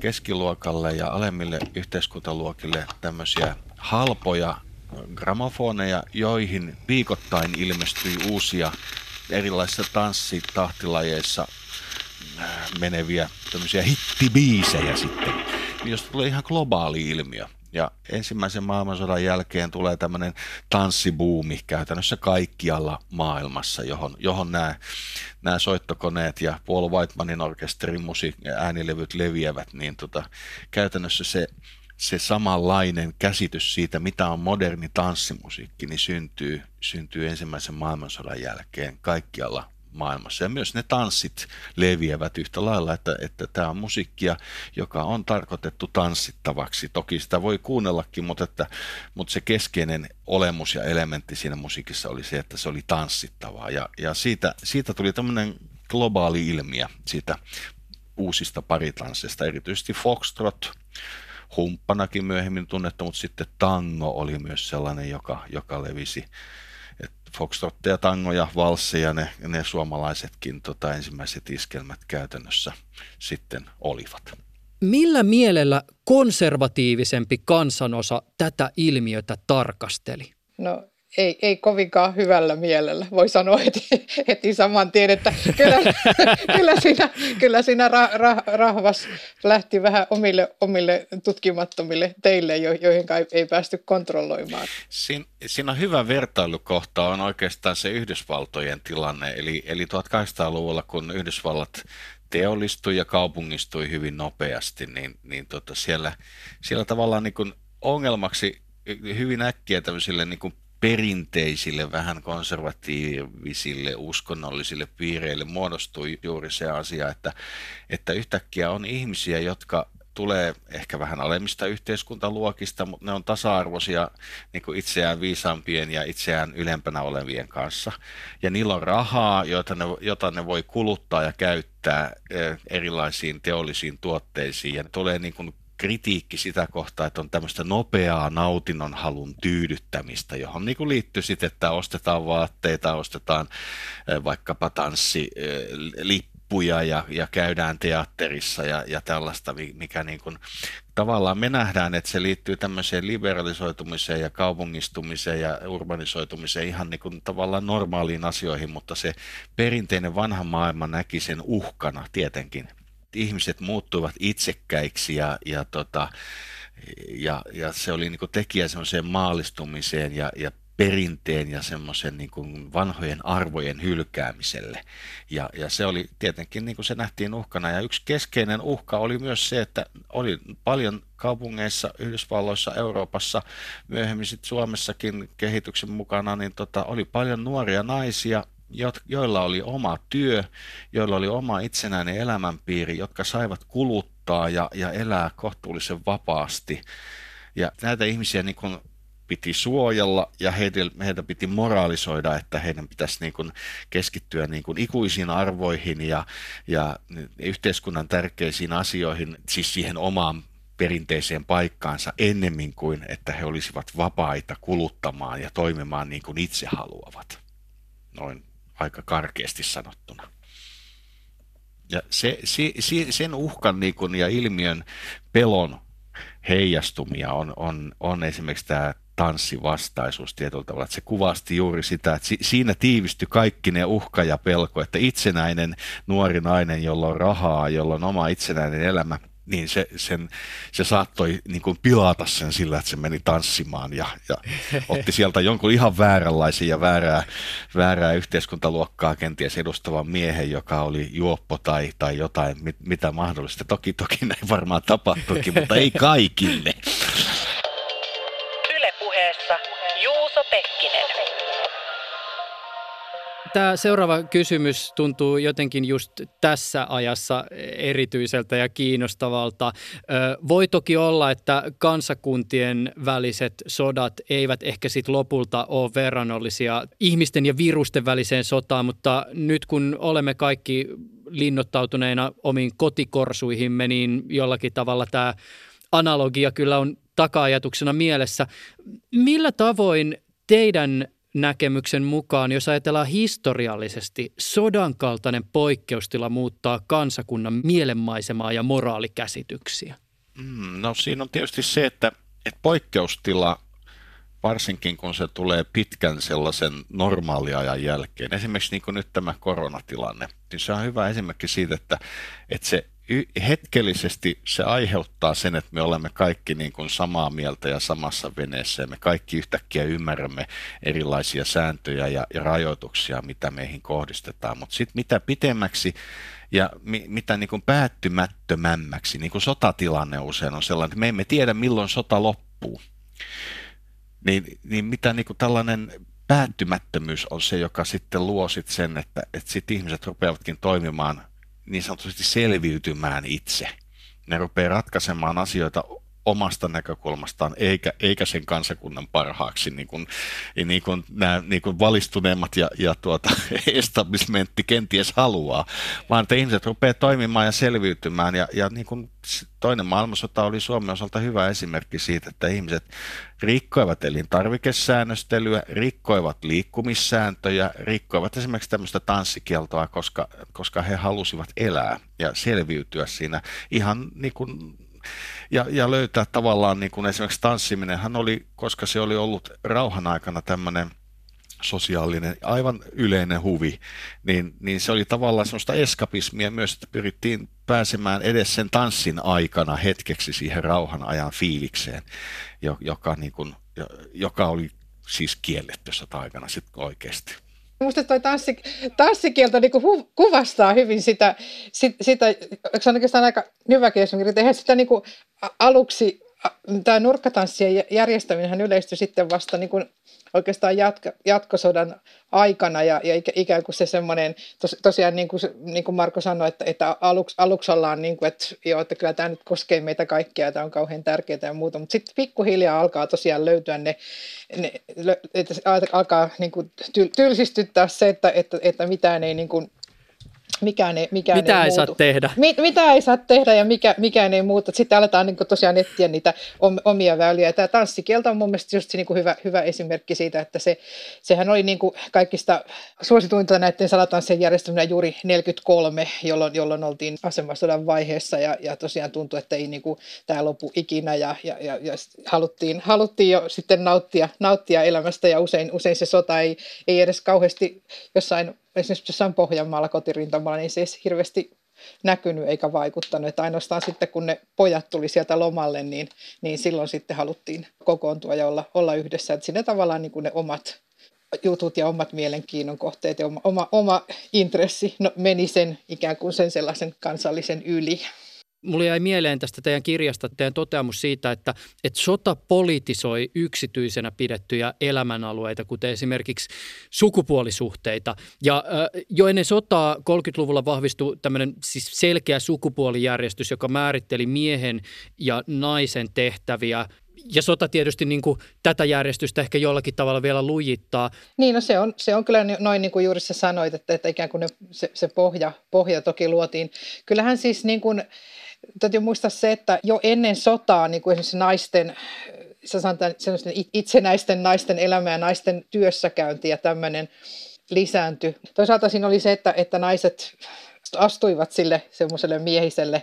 keskiluokalle ja alemmille yhteiskuntaluokille tämmöisiä halpoja gramofoneja, joihin viikoittain ilmestyy uusia erilaisissa tanssitahtilajeissa meneviä tämmöisiä hittibiisejä sitten, josta tulee ihan globaali ilmiö. Ja ensimmäisen maailmansodan jälkeen tulee tämmöinen tanssibuumi käytännössä kaikkialla maailmassa, johon, johon nämä, nämä soittokoneet ja Paul Whitemanin orkesterin musiik- äänilevyt leviävät, niin tota, käytännössä se, se samanlainen käsitys siitä, mitä on moderni tanssimusiikki, niin syntyy, syntyy ensimmäisen maailmansodan jälkeen kaikkialla maailmassa. Ja myös ne tanssit leviävät yhtä lailla, että, että tämä on musiikkia, joka on tarkoitettu tanssittavaksi. Toki sitä voi kuunnellakin, mutta, että, mutta se keskeinen olemus ja elementti siinä musiikissa oli se, että se oli tanssittavaa. Ja, ja siitä, siitä tuli tämmöinen globaali ilmiö siitä uusista paritansseista, erityisesti foxtrot, humppanakin myöhemmin tunnettu, mutta sitten tango oli myös sellainen, joka, joka levisi foxtrotteja, tangoja, valsseja, ne, ne suomalaisetkin tota, ensimmäiset iskelmät käytännössä sitten olivat. Millä mielellä konservatiivisempi kansanosa tätä ilmiötä tarkasteli? No ei, ei kovinkaan hyvällä mielellä. Voi sanoa heti, heti saman tien, että kyllä, kyllä siinä, kyllä siinä ra, ra, rahvas lähti vähän omille, omille tutkimattomille teille, joihin ei päästy kontrolloimaan. Siin, siinä on hyvä vertailukohta on oikeastaan se Yhdysvaltojen tilanne. Eli, eli 1800-luvulla, kun Yhdysvallat teollistui ja kaupungistui hyvin nopeasti, niin, niin tota siellä, siellä tavallaan niin kuin ongelmaksi hyvin äkkiä tämmöisille niin kuin perinteisille, vähän konservatiivisille, uskonnollisille piireille muodostui juuri se asia, että, että yhtäkkiä on ihmisiä, jotka tulee ehkä vähän alemmista yhteiskuntaluokista, mutta ne on tasa-arvoisia niin kuin itseään viisaampien ja itseään ylempänä olevien kanssa. Ja niillä on rahaa, jota ne, jota ne voi kuluttaa ja käyttää eh, erilaisiin teollisiin tuotteisiin. Ja tulee niin kuin kritiikki sitä kohtaa, että on tämmöistä nopeaa nautinnon halun tyydyttämistä, johon niin kuin liittyy sitten, että ostetaan vaatteita, ostetaan vaikkapa tanssilippuja ja, ja käydään teatterissa ja, ja tällaista, mikä niin kuin, tavallaan me nähdään, että se liittyy tämmöiseen liberalisoitumiseen ja kaupungistumiseen ja urbanisoitumiseen ihan niin kuin tavallaan normaaliin asioihin, mutta se perinteinen vanha maailma näki sen uhkana tietenkin ihmiset muuttuivat itsekkäiksi ja, ja, tota, ja, ja se oli niin tekijä semmoiseen maallistumiseen ja, ja perinteen ja semmoisen niin vanhojen arvojen hylkäämiselle. Ja, ja se oli tietenkin, niin kuin se nähtiin uhkana. Ja yksi keskeinen uhka oli myös se, että oli paljon kaupungeissa, Yhdysvalloissa, Euroopassa, myöhemmin sitten Suomessakin kehityksen mukana, niin tota, oli paljon nuoria naisia, joilla oli oma työ, joilla oli oma itsenäinen elämänpiiri, jotka saivat kuluttaa ja, ja elää kohtuullisen vapaasti. Ja näitä ihmisiä niin kuin piti suojella ja heitä, heitä piti moraalisoida, että heidän pitäisi niin kuin keskittyä niin kuin ikuisiin arvoihin ja, ja yhteiskunnan tärkeisiin asioihin, siis siihen omaan perinteiseen paikkaansa ennemmin kuin, että he olisivat vapaita kuluttamaan ja toimimaan niin kuin itse haluavat. Noin aika karkeasti sanottuna. Ja se, se, se, sen uhkan niin kun, ja ilmiön pelon heijastumia on, on, on esimerkiksi tämä tanssivastaisuus tietyllä tavalla. Että se kuvasti juuri sitä, että si, siinä tiivistyi kaikki ne uhka ja pelko, että itsenäinen nuori nainen, jolla on rahaa, jolla on oma itsenäinen elämä – niin se, sen, se saattoi niin kuin pilata sen sillä, että se meni tanssimaan ja, ja otti sieltä jonkun ihan vääränlaisen ja väärää, väärää yhteiskuntaluokkaa kenties edustavan miehen, joka oli juoppo tai, tai jotain, mit, mitä mahdollista. Toki, toki näin varmaan tapahtuikin, mutta ei kaikille. Tämä seuraava kysymys tuntuu jotenkin just tässä ajassa erityiseltä ja kiinnostavalta. Voi toki olla, että kansakuntien väliset sodat eivät ehkä sit lopulta ole verrannollisia ihmisten ja virusten väliseen sotaan, mutta nyt kun olemme kaikki linnoittautuneina omiin kotikorsuihimme, niin jollakin tavalla tämä analogia kyllä on taka-ajatuksena mielessä. Millä tavoin teidän näkemyksen mukaan, jos ajatellaan historiallisesti, sodan kaltainen poikkeustila muuttaa kansakunnan mielenmaisemaa ja moraalikäsityksiä? Mm, no siinä on tietysti se, että, että poikkeustila, varsinkin kun se tulee pitkän sellaisen normaaliajan jälkeen, esimerkiksi niin kuin nyt tämä koronatilanne, niin se on hyvä esimerkki siitä, että, että se hetkellisesti se aiheuttaa sen, että me olemme kaikki niin kuin samaa mieltä ja samassa veneessä ja me kaikki yhtäkkiä ymmärrämme erilaisia sääntöjä ja, ja rajoituksia, mitä meihin kohdistetaan. Mutta sitten mitä pitemmäksi ja mi, mitä niin kuin päättymättömämmäksi, niin kuin sotatilanne usein on sellainen, että me emme tiedä milloin sota loppuu, niin, niin mitä niin kuin tällainen päättymättömyys on se, joka sitten luo sit sen, että, että sit ihmiset rupeavatkin toimimaan niin sanotusti selviytymään itse. Ne rupeaa ratkaisemaan asioita omasta näkökulmastaan, eikä, eikä sen kansakunnan parhaaksi, niin kuin, niin kuin nämä niin kuin valistuneemmat ja, ja tuota, establishmentti kenties haluaa, vaan että ihmiset rupeaa toimimaan ja selviytymään. Ja, ja niin kuin toinen maailmansota oli Suomen osalta hyvä esimerkki siitä, että ihmiset rikkoivat elintarvikesäännöstelyä, rikkoivat liikkumissääntöjä, rikkoivat esimerkiksi tämmöistä tanssikieltoa, koska, koska he halusivat elää ja selviytyä siinä ihan niin kuin ja, ja löytää tavallaan niin kuin esimerkiksi tanssiminen, hän oli, koska se oli ollut rauhan aikana tämmöinen sosiaalinen, aivan yleinen huvi, niin, niin se oli tavallaan semmoista eskapismia myös, että pyrittiin pääsemään edes sen tanssin aikana hetkeksi siihen rauhan ajan fiilikseen, joka, niin kuin, joka oli siis kielletty aikana sitten oikeasti. Minusta tuo tanssi, tanssikielto niin hu, kuvastaa hyvin sitä, sitä, sitä, se on oikeastaan aika hyväkin esimerkiksi, eihän sitä niin kuin aluksi, tämä nurkkatanssien järjestäminen yleistyi sitten vasta niin kuin oikeastaan jatko, jatkosodan aikana ja, ja ikään kuin se semmoinen, tos, tosiaan niin kuin, niin kuin Marko sanoi, että, että aluksi, aluksi ollaan niin kuin, että joo, että kyllä tämä nyt koskee meitä kaikkia, tämä on kauhean tärkeää ja muuta, mutta sitten pikkuhiljaa alkaa tosiaan löytyä ne, ne että alkaa niin kuin tylsistyttää se, että, että, että mitään ei niin kuin mikään ei, mikään mitä ei, ei saa tehdä. Mi, mitä ei saa tehdä ja mikä, mikään ei muuta. Sitten aletaan niin tosiaan etsiä niitä omia väyliä. Tämä tanssikielto on mun mielestä just niin kuin hyvä, hyvä esimerkki siitä, että se, sehän oli niin kuin kaikista suosituinta näiden salatanssien järjestäminen juuri 43, jolloin, jolloin oltiin asemasodan vaiheessa ja, ja tosiaan tuntui, että ei niin kuin tämä lopu ikinä ja, ja, ja, ja haluttiin, haluttiin jo sitten nauttia, nauttia elämästä ja usein, usein se sota ei, ei edes kauheasti jossain esimerkiksi jossain Pohjanmaalla kotirintamalla, niin se ei hirveästi näkynyt eikä vaikuttanut. Että ainoastaan sitten, kun ne pojat tuli sieltä lomalle, niin, niin silloin sitten haluttiin kokoontua ja olla, olla yhdessä. Että sinne tavallaan niin kuin ne omat jutut ja omat mielenkiinnon kohteet ja oma, oma, oma intressi no, meni sen ikään kuin sen sellaisen kansallisen yli. Mulla jäi mieleen tästä teidän kirjasta teidän toteamus siitä, että, että sota politisoi yksityisenä pidettyjä elämänalueita, kuten esimerkiksi sukupuolisuhteita. Ja äh, jo ennen sotaa 30-luvulla vahvistui tämmöinen siis selkeä sukupuolijärjestys, joka määritteli miehen ja naisen tehtäviä ja sota tietysti niin kuin tätä järjestystä ehkä jollakin tavalla vielä lujittaa. Niin, no se on, se on kyllä noin niin kuin juuri sä sanoit, että, että ikään kuin ne, se, se pohja, pohja toki luotiin. Kyllähän siis niin kuin, täytyy muistaa se, että jo ennen sotaa niin kuin esimerkiksi naisten sanotaan, itsenäisten naisten elämä ja naisten työssäkäynti ja tämmöinen lisääntyi. Toisaalta siinä oli se, että, että naiset astuivat sille semmoiselle miehiselle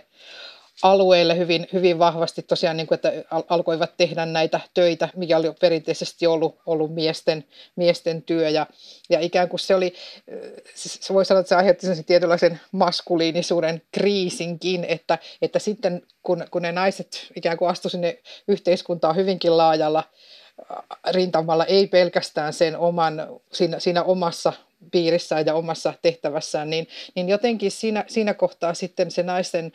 alueille hyvin, hyvin vahvasti tosiaan, niin kuin, että alkoivat tehdä näitä töitä, mikä oli perinteisesti ollut, ollut miesten, miesten työ. Ja, ja ikään kuin se oli, se voi sanoa, että se aiheutti sen tietynlaisen maskuliinisuuden kriisinkin, että, että sitten kun, kun ne naiset ikään kuin astu sinne yhteiskuntaan hyvinkin laajalla rintamalla, ei pelkästään sen oman, siinä, siinä omassa piirissään ja omassa tehtävässään, niin, niin jotenkin siinä, siinä kohtaa sitten se naisten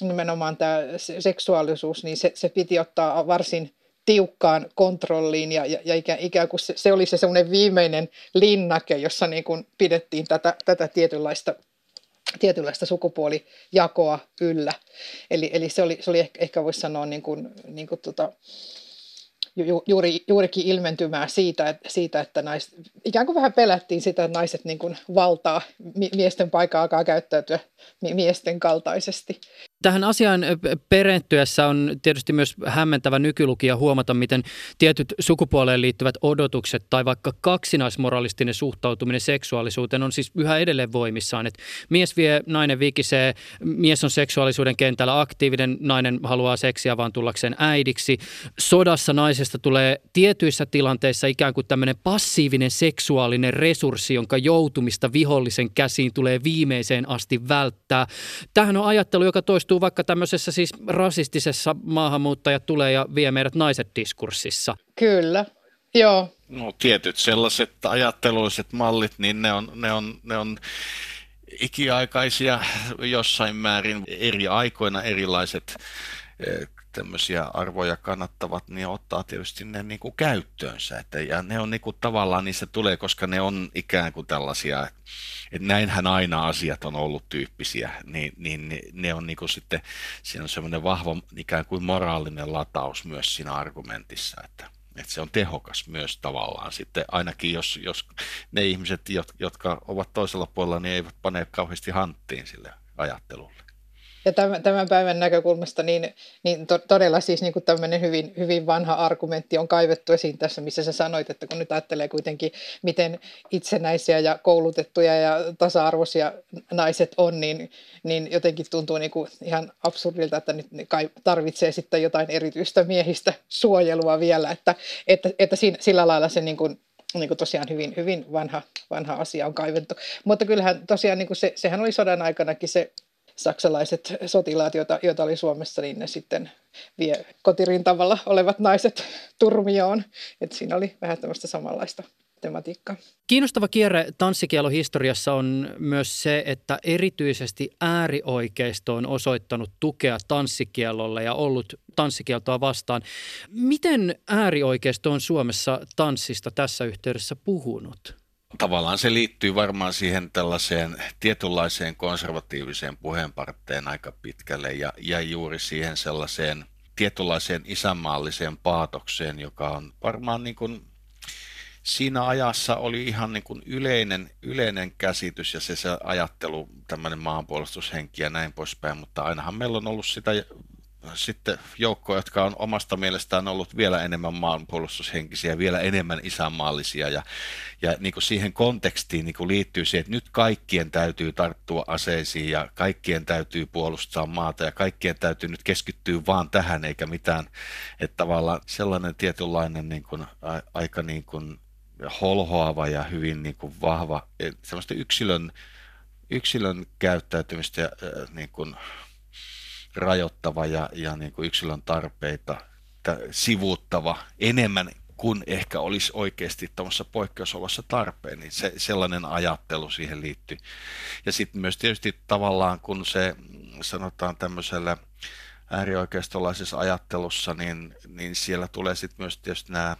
nimenomaan tämä seksuaalisuus, niin se, se piti ottaa varsin tiukkaan kontrolliin ja, ja, ja ikään, ikään kuin se, se oli se semmoinen viimeinen linnake, jossa niin kuin pidettiin tätä, tätä tietynlaista tietynlaista sukupuolijakoa yllä. Eli, eli se, oli, se oli ehkä, ehkä voisi sanoa niin kuin, niin kuin tota, ju, juuri, juurikin ilmentymää siitä, että, siitä, että nais, ikään kuin vähän pelättiin sitä, että naiset niin kuin valtaa, miesten paikkaa alkaa käyttäytyä miesten kaltaisesti. Tähän asiaan perehtyessä on tietysti myös hämmentävä nykylukija huomata, miten tietyt sukupuoleen liittyvät odotukset tai vaikka kaksinaismoralistinen suhtautuminen seksuaalisuuteen on siis yhä edelleen voimissaan. Et mies vie, nainen vikisee, mies on seksuaalisuuden kentällä aktiivinen, nainen haluaa seksiä vaan tullakseen äidiksi. Sodassa naisesta tulee tietyissä tilanteissa ikään kuin tämmöinen passiivinen seksuaalinen resurssi, jonka joutumista vihollisen käsiin tulee viimeiseen asti välttää. Tähän on ajattelu, joka toistuu toistuu vaikka tämmöisessä siis rasistisessa maahanmuuttajat tulee ja vie meidät naiset diskurssissa. Kyllä, joo. No tietyt sellaiset ajattelulliset mallit, niin ne on, ne on, ne on ikiaikaisia jossain määrin eri aikoina erilaiset eh, tämmöisiä arvoja kannattavat, niin ottaa tietysti ne niin kuin käyttöönsä. Että, ja ne on niin kuin, tavallaan, niissä tulee, koska ne on ikään kuin tällaisia, että näinhän aina asiat on ollut tyyppisiä, niin, niin ne, ne on niin kuin sitten, siinä on semmoinen vahva ikään kuin moraalinen lataus myös siinä argumentissa, että, että se on tehokas myös tavallaan sitten, ainakin jos, jos ne ihmiset, jotka ovat toisella puolella, niin eivät pane kauheasti hanttiin sille ajattelulle. Ja tämän, tämän päivän näkökulmasta niin, niin to, todella siis niin kuin tämmöinen hyvin, hyvin vanha argumentti on kaivettu esiin tässä, missä sä sanoit, että kun nyt ajattelee kuitenkin, miten itsenäisiä ja koulutettuja ja tasa-arvoisia naiset on, niin, niin jotenkin tuntuu niin kuin ihan absurdilta, että nyt kai tarvitsee sitten jotain erityistä miehistä suojelua vielä, että, että, että siinä, sillä lailla se niin kuin, niin kuin tosiaan hyvin, hyvin vanha, vanha asia on kaivettu. Mutta kyllähän tosiaan niin kuin se, sehän oli sodan aikanakin se saksalaiset sotilaat, joita, joita oli Suomessa, niin ne sitten vie kotirintamalla olevat naiset turmioon. Et siinä oli vähän tämmöistä samanlaista tematiikkaa. Kiinnostava kierre tanssikielo-historiassa on myös se, että erityisesti äärioikeisto on osoittanut tukea tanssikielolle ja ollut tanssikieltoa vastaan. Miten äärioikeisto on Suomessa tanssista tässä yhteydessä puhunut? Tavallaan se liittyy varmaan siihen tällaiseen tietynlaiseen konservatiiviseen puheenparteen aika pitkälle ja, ja juuri siihen sellaiseen tietynlaiseen isänmaalliseen paatokseen, joka on varmaan niin kuin siinä ajassa oli ihan niin kuin yleinen, yleinen käsitys ja se, se ajattelu, tämmöinen maanpuolustushenki ja näin poispäin, mutta ainahan meillä on ollut sitä sitten joukkoja, jotka on omasta mielestään ollut vielä enemmän maanpuolustushenkisiä, vielä enemmän isänmaallisia. Ja, ja niin kuin siihen kontekstiin niin kuin liittyy se, että nyt kaikkien täytyy tarttua aseisiin ja kaikkien täytyy puolustaa maata ja kaikkien täytyy nyt keskittyä vaan tähän eikä mitään, että tavallaan sellainen tietynlainen niin kuin, a, aika niin kuin holhoava ja hyvin niin kuin vahva, semmoista yksilön, yksilön käyttäytymistä ja niin kuin, rajoittava ja, ja niin kuin yksilön tarpeita sivuuttava enemmän kuin ehkä olisi oikeasti tuommoisessa poikkeusolossa tarpeen, niin se, sellainen ajattelu siihen liittyy. Ja sitten myös tietysti tavallaan, kun se sanotaan tämmöisellä äärioikeistolaisessa ajattelussa, niin, niin siellä tulee sitten myös tietysti nämä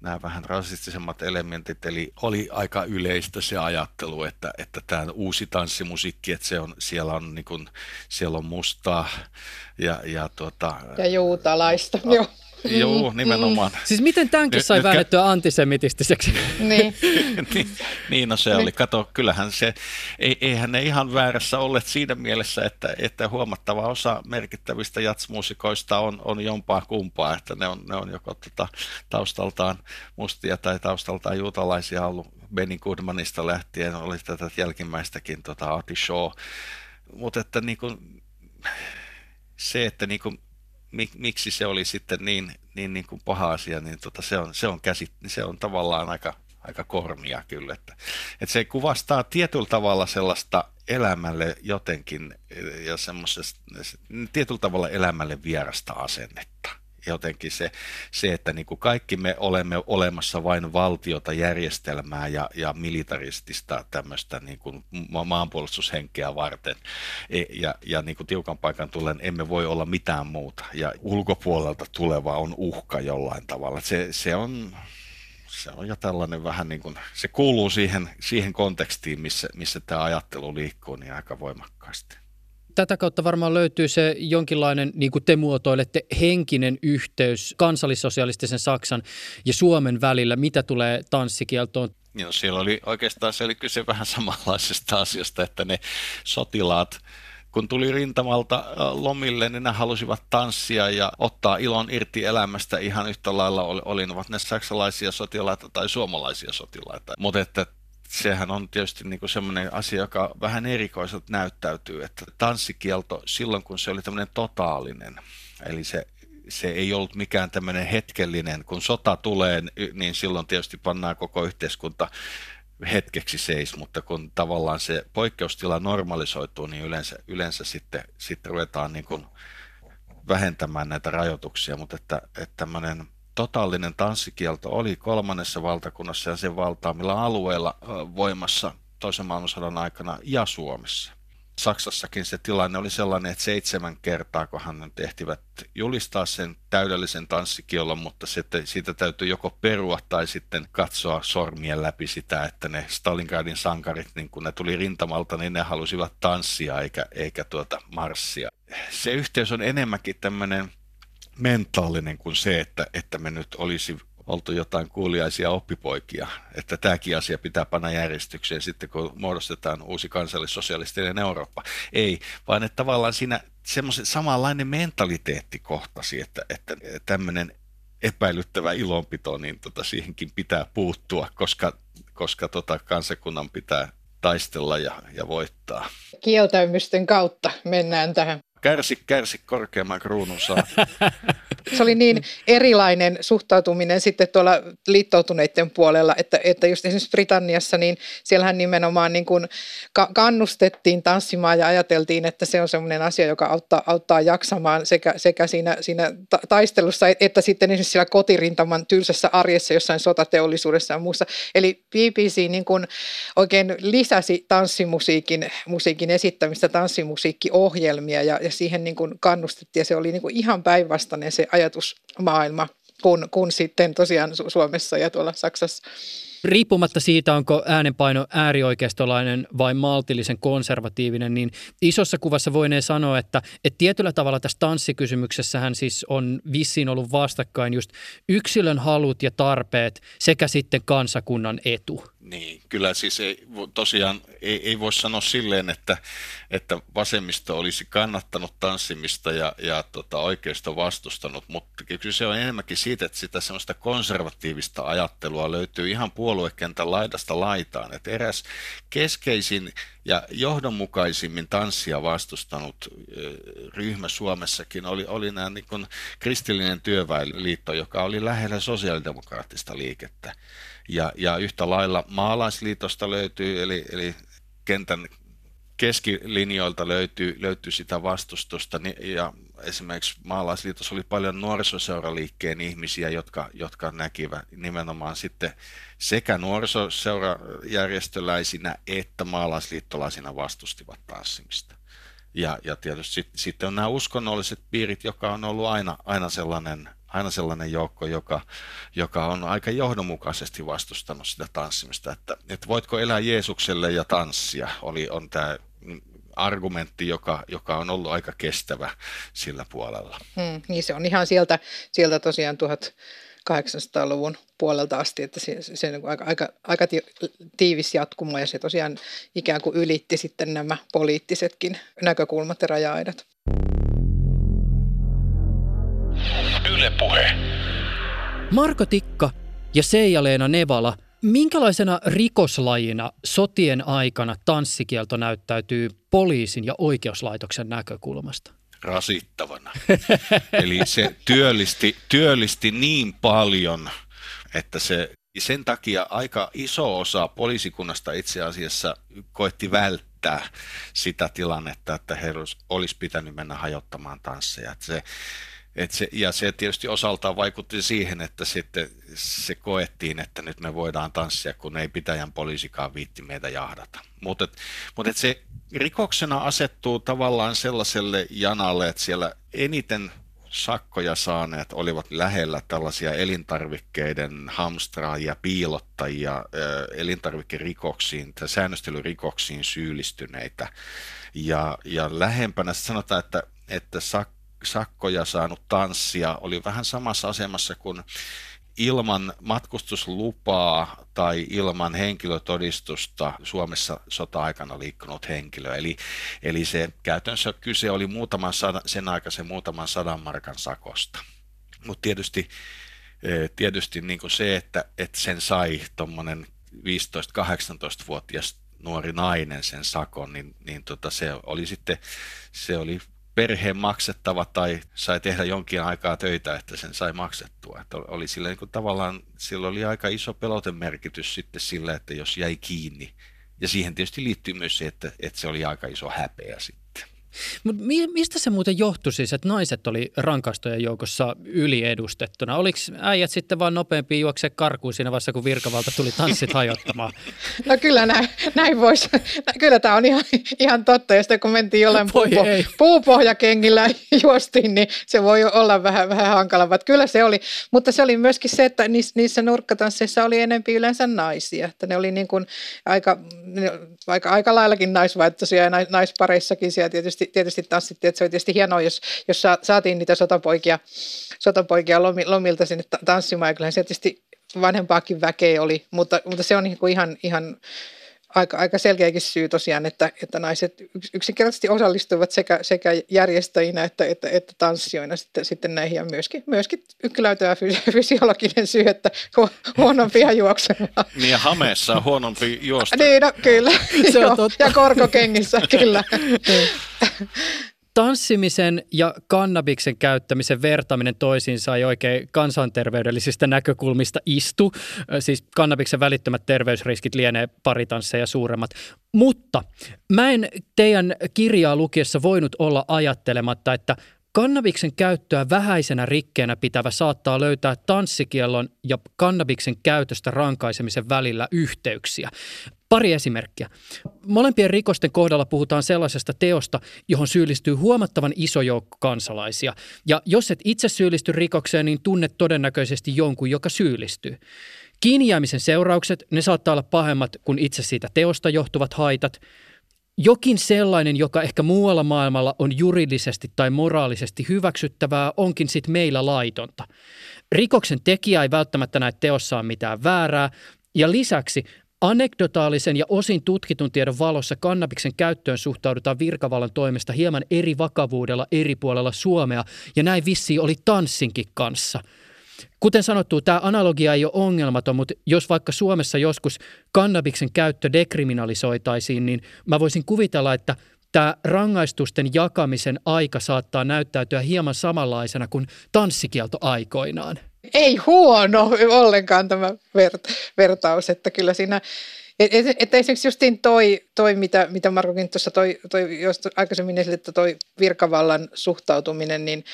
nämä vähän rasistisemmat elementit, eli oli aika yleistä se ajattelu, että, että tämä uusi tanssimusiikki, että se on, siellä, on, niin kuin, siellä on mustaa ja, ja, tuota, ja juutalaista, joo. Joo, mm, nimenomaan. Mm. Siis miten tämänkin sai väännettyä antisemitistiseksi? niin. niin. Niin, no se niin. oli. Kato, kyllähän se, eihän ne ihan väärässä olleet siinä mielessä, että, että huomattava osa merkittävistä jatsmuusikoista on, on jompaa kumpaa, että ne on, ne on joko tota, taustaltaan mustia tai taustaltaan juutalaisia ollut Benny Goodmanista lähtien, oli tätä jälkimmäistäkin tota, Ati Shaw. Mutta että niin kuin, se, että niin kuin, mik, miksi se oli sitten niin, niin, niin kuin paha asia, niin tota, se, on, se, on käsit, se on tavallaan aika, aika kormia kyllä. Että, että se kuvastaa tietyllä tavalla sellaista elämälle jotenkin ja semmoisesta tietyllä tavalla elämälle vierasta asennetta jotenkin se, se että niin kuin kaikki me olemme olemassa vain valtiota, järjestelmää ja, ja militaristista tämmöistä niin kuin maanpuolustushenkeä varten. E, ja, ja niin kuin tiukan paikan tullen emme voi olla mitään muuta. Ja ulkopuolelta tuleva on uhka jollain tavalla. Se, se on se on jo tällainen vähän niin kuin, se kuuluu siihen, siihen kontekstiin, missä, missä tämä ajattelu liikkuu niin aika voimakkaasti tätä kautta varmaan löytyy se jonkinlainen, niin kuin te muotoilette, henkinen yhteys kansallissosialistisen Saksan ja Suomen välillä, mitä tulee tanssikieltoon. Joo, siellä oli oikeastaan se oli kyse vähän samanlaisesta asiasta, että ne sotilaat, kun tuli rintamalta lomille, niin ne halusivat tanssia ja ottaa ilon irti elämästä ihan yhtä lailla, olivat ne saksalaisia sotilaita tai suomalaisia sotilaita. Mutta että sehän on tietysti niin kuin semmoinen asia, joka vähän erikoiselta näyttäytyy, että tanssikielto silloin, kun se oli tämmöinen totaalinen, eli se, se ei ollut mikään tämmöinen hetkellinen, kun sota tulee, niin silloin tietysti pannaan koko yhteiskunta hetkeksi seis, mutta kun tavallaan se poikkeustila normalisoituu, niin yleensä, yleensä sitten, sitten ruvetaan niin kuin vähentämään näitä rajoituksia, mutta että, että tämmöinen totaalinen tanssikielto oli kolmannessa valtakunnassa ja sen valtaamilla alueilla voimassa toisen maailmansodan aikana ja Suomessa. Saksassakin se tilanne oli sellainen, että seitsemän kertaa, kun hän tehtivät julistaa sen täydellisen tanssikielon, mutta sitten siitä täytyy joko perua tai sitten katsoa sormien läpi sitä, että ne Stalingradin sankarit, niin kun ne tuli rintamalta, niin ne halusivat tanssia eikä, eikä tuota marssia. Se yhteys on enemmänkin tämmöinen mentaalinen kuin se, että, että me nyt olisi oltu jotain kuuliaisia oppipoikia, että tämäkin asia pitää panna järjestykseen sitten, kun muodostetaan uusi kansallissosialistinen Eurooppa. Ei, vaan että tavallaan siinä semmoisen samanlainen mentaliteetti kohtasi, että, että tämmöinen epäilyttävä ilonpito, niin tota, siihenkin pitää puuttua, koska, koska tota, kansakunnan pitää taistella ja, ja voittaa. Kieltäymysten kautta mennään tähän Kärsi, kärsi, korkeamman kruunun saa. Se oli niin erilainen suhtautuminen sitten tuolla liittoutuneiden puolella, että, että just esimerkiksi Britanniassa, niin siellähän nimenomaan niin kuin kannustettiin tanssimaan ja ajateltiin, että se on sellainen asia, joka auttaa, auttaa jaksamaan sekä, sekä siinä, siinä taistelussa, että sitten esimerkiksi siellä kotirintaman tylsässä arjessa jossain sotateollisuudessa ja muussa. Eli BBC niin kuin oikein lisäsi tanssimusiikin musiikin esittämistä, tanssimusiikkiohjelmia ja, ja siihen niin kuin kannustettiin ja se oli niin kuin ihan päinvastainen se ajatusmaailma kuin, kuin sitten tosiaan Suomessa ja tuolla Saksassa. Riippumatta siitä, onko äänenpaino äärioikeistolainen vai maltillisen konservatiivinen, niin isossa kuvassa voinee sanoa, että, että tietyllä tavalla tässä tanssikysymyksessähän siis on vissiin ollut vastakkain just yksilön halut ja tarpeet sekä sitten kansakunnan etu. Niin, kyllä siis ei, tosiaan ei, ei voi sanoa silleen, että, että vasemmisto olisi kannattanut tanssimista ja, ja tota, oikeisto vastustanut, mutta kyllä se on enemmänkin siitä, että sitä semmoista konservatiivista ajattelua löytyy ihan puoluekentän laidasta laitaan. Että eräs keskeisin ja johdonmukaisimmin tanssia vastustanut ryhmä Suomessakin oli, oli nämä niin kristillinen työväenliitto, joka oli lähellä sosiaalidemokraattista liikettä. Ja, ja yhtä lailla maalaisliitosta löytyy, eli, eli kentän keskilinjoilta löytyy, löytyy sitä vastustusta, ja esimerkiksi maalaisliitossa oli paljon nuorisoseuraliikkeen ihmisiä, jotka, jotka näkivät nimenomaan sitten sekä nuorisoseurajärjestöläisinä että maalaisliittolaisina vastustivat tanssimista. Ja, ja tietysti sit, sitten on nämä uskonnolliset piirit, joka on ollut aina, aina sellainen aina sellainen joukko, joka, joka on aika johdonmukaisesti vastustanut sitä tanssimista, että, että voitko elää Jeesukselle ja tanssia, oli, on tämä argumentti, joka, joka on ollut aika kestävä sillä puolella. Hmm, niin se on ihan sieltä, sieltä tosiaan 1800-luvun puolelta asti, että se, se on aika, aika, aika tiivis jatkuma ja se tosiaan ikään kuin ylitti sitten nämä poliittisetkin näkökulmat ja raja-aidat. Yle Puhe. Marko Tikka ja Seija-Leena Nevala, minkälaisena rikoslajina sotien aikana tanssikielto näyttäytyy poliisin ja oikeuslaitoksen näkökulmasta? Rasittavana. Eli se työllisti, työllisti niin paljon, että se sen takia aika iso osa poliisikunnasta itse asiassa koetti välttää sitä tilannetta, että he olisi pitänyt mennä hajottamaan tansseja. Että se, et se, ja se tietysti osaltaan vaikutti siihen, että sitten se koettiin, että nyt me voidaan tanssia, kun ei pitäjän poliisikaan viitti meitä jahdata. Mutta mut se rikoksena asettuu tavallaan sellaiselle janalle, että siellä eniten sakkoja saaneet olivat lähellä tällaisia elintarvikkeiden hamstraajia, piilottajia, elintarvikerikoksiin tai säännöstelyrikoksiin syyllistyneitä. Ja, ja lähempänä sanotaan, että, että sak, sakkoja saanut tanssia oli vähän samassa asemassa kuin ilman matkustuslupaa tai ilman henkilötodistusta Suomessa sota-aikana liikkunut henkilö. Eli, eli se käytännössä kyse oli muutaman sadan, sen aikaisen muutaman sadan markan sakosta. Mutta tietysti, e, tietysti niin se, että, että sen sai tuommoinen 15-18-vuotias nuori nainen sen sakon, niin, niin tota se oli sitten se oli perheen maksettava tai sai tehdä jonkin aikaa töitä, että sen sai maksettua. Että oli sillä niin kuin tavallaan, sillä oli aika iso pelotemerkitys sitten sillä, että jos jäi kiinni. Ja siihen tietysti liittyy myös se, että, että se oli aika iso häpeä sitten. Mutta mistä se muuten johtui siis, että naiset oli rankastojen joukossa yliedustettuna? Oliko äijät sitten vaan nopeampi juokse karkuun siinä vaiheessa, kun virkavalta tuli tanssit hajottamaan? No kyllä näin, näin voisi. Kyllä tämä on ihan, ihan totta. Ja sitten kun mentiin jollain puupo, puupohjakengillä juostiin, niin se voi olla vähän, vähän hankalaa. Kyllä se oli. Mutta se oli myöskin se, että niissä nurkkatansseissa oli enempi yleensä naisia. Että ne oli niin kuin aika, aika, aika laillakin naisvaihtoisia ja naispareissakin siellä tietysti tietysti tanssittiin, että se oli tietysti hienoa, jos, jos saatiin niitä sotapoikia, sotapoikia lomilta sinne tanssimaan, ja kyllähän se tietysti vanhempaakin väkeä oli, mutta, mutta se on niin kuin ihan, ihan aika, aika selkeäkin syy tosiaan, että, että naiset yksinkertaisesti osallistuivat sekä, sekä järjestäjinä että, että, että tanssijoina sitten, sitten näihin ja myöskin, myöskin ykköläytöä fysiologinen syy, että huonompia juoksemaan. Niin ja hameessa on huonompi juosta. niin, no, kyllä. Se on totta. Ja korkokengissä, kyllä. Tanssimisen ja kannabiksen käyttämisen vertaaminen toisiinsa ei oikein kansanterveydellisistä näkökulmista istu. Siis kannabiksen välittömät terveysriskit lienee paritansseja suuremmat. Mutta mä en teidän kirjaa lukiessa voinut olla ajattelematta, että Kannabiksen käyttöä vähäisenä rikkeenä pitävä saattaa löytää tanssikiellon ja kannabiksen käytöstä rankaisemisen välillä yhteyksiä. Pari esimerkkiä. Molempien rikosten kohdalla puhutaan sellaisesta teosta, johon syyllistyy huomattavan iso joukko kansalaisia. Ja jos et itse syyllisty rikokseen, niin tunnet todennäköisesti jonkun, joka syyllistyy. Kiinnijäämisen seuraukset, ne saattaa olla pahemmat kuin itse siitä teosta johtuvat haitat. Jokin sellainen, joka ehkä muualla maailmalla on juridisesti tai moraalisesti hyväksyttävää, onkin sitten meillä laitonta. Rikoksen tekijä ei välttämättä näe teossaan mitään väärää, ja lisäksi Anekdotaalisen ja osin tutkitun tiedon valossa kannabiksen käyttöön suhtaudutaan virkavallan toimesta hieman eri vakavuudella eri puolella Suomea, ja näin vissi oli tanssinkin kanssa. Kuten sanottu, tämä analogia ei ole ongelmaton, mutta jos vaikka Suomessa joskus kannabiksen käyttö dekriminalisoitaisiin, niin mä voisin kuvitella, että tämä rangaistusten jakamisen aika saattaa näyttäytyä hieman samanlaisena kuin tanssikielto aikoinaan. Ei huono ollenkaan tämä vert, vertaus, että kyllä siinä että et, et esimerkiksi justiin toi, toi mitä, mitä Markokin tuossa toi, toi jos aikaisemmin esille, että toi virkavallan suhtautuminen, niin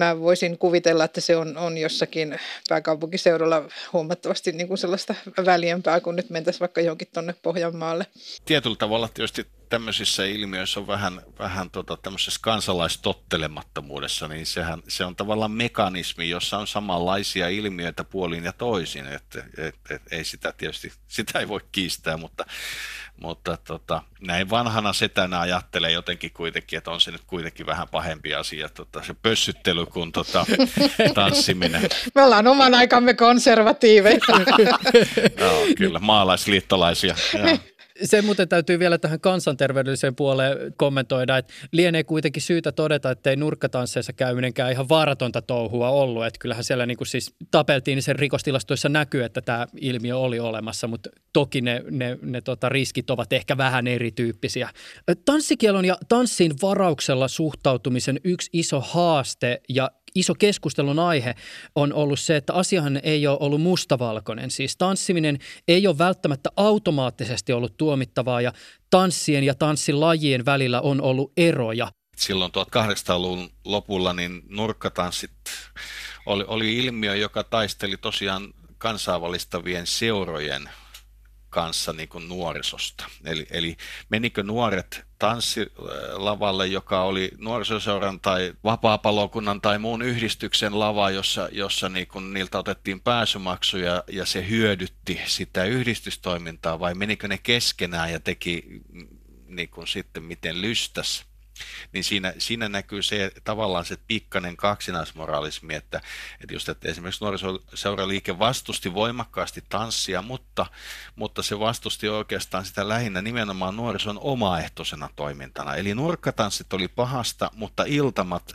mä voisin kuvitella, että se on, on jossakin pääkaupunkiseudulla huomattavasti niin kuin sellaista väliempää, kun nyt mentäisiin vaikka johonkin tuonne Pohjanmaalle. Tietyllä tavalla tietysti tämmöisissä ilmiöissä on vähän, vähän tota, tämmöisessä kansalaistottelemattomuudessa, niin sehän, se on tavallaan mekanismi, jossa on samanlaisia ilmiöitä puolin ja toisin, että et, et, ei sitä tietysti, sitä ei voi kiistää, mutta, mutta tota, näin vanhana setänä ajattelee jotenkin kuitenkin, että on se nyt kuitenkin vähän pahempi asia, tota, se pössyttely kuin tota, tanssiminen. Me ollaan oman aikamme konservatiiveja. Joo, kyllä, maalaisliittolaisia. Joo se muuten täytyy vielä tähän kansanterveydelliseen puoleen kommentoida, että lienee kuitenkin syytä todeta, että ei nurkkatansseissa käyminenkään ihan vaaratonta touhua ollut. Että kyllähän siellä niin kuin siis tapeltiin, niin sen rikostilastoissa näkyy, että tämä ilmiö oli olemassa, mutta toki ne, ne, ne tota riskit ovat ehkä vähän erityyppisiä. Tanssikielon ja tanssin varauksella suhtautumisen yksi iso haaste ja iso keskustelun aihe on ollut se, että asiahan ei ole ollut mustavalkoinen. Siis tanssiminen ei ole välttämättä automaattisesti ollut tuomittavaa ja tanssien ja tanssilajien välillä on ollut eroja. Silloin 1800-luvun lopulla niin nurkkatanssit oli, oli ilmiö, joka taisteli tosiaan kansainvälistävien seurojen kanssa niin kuin nuorisosta. Eli, eli menikö nuoret tanssilavalle, joka oli nuorisoseuran tai vapaapalokunnan tai muun yhdistyksen lava, jossa, jossa niin kuin niiltä otettiin pääsymaksuja ja se hyödytti sitä yhdistystoimintaa, vai menikö ne keskenään ja teki niin kuin sitten miten lystäs niin siinä, siinä näkyy se tavallaan se pikkainen kaksinaismoralismi, että, että just, että esimerkiksi nuorisoseuraliike vastusti voimakkaasti tanssia, mutta, mutta se vastusti oikeastaan sitä lähinnä nimenomaan nuorison omaehtoisena toimintana. Eli nurkkatanssit oli pahasta, mutta iltamat,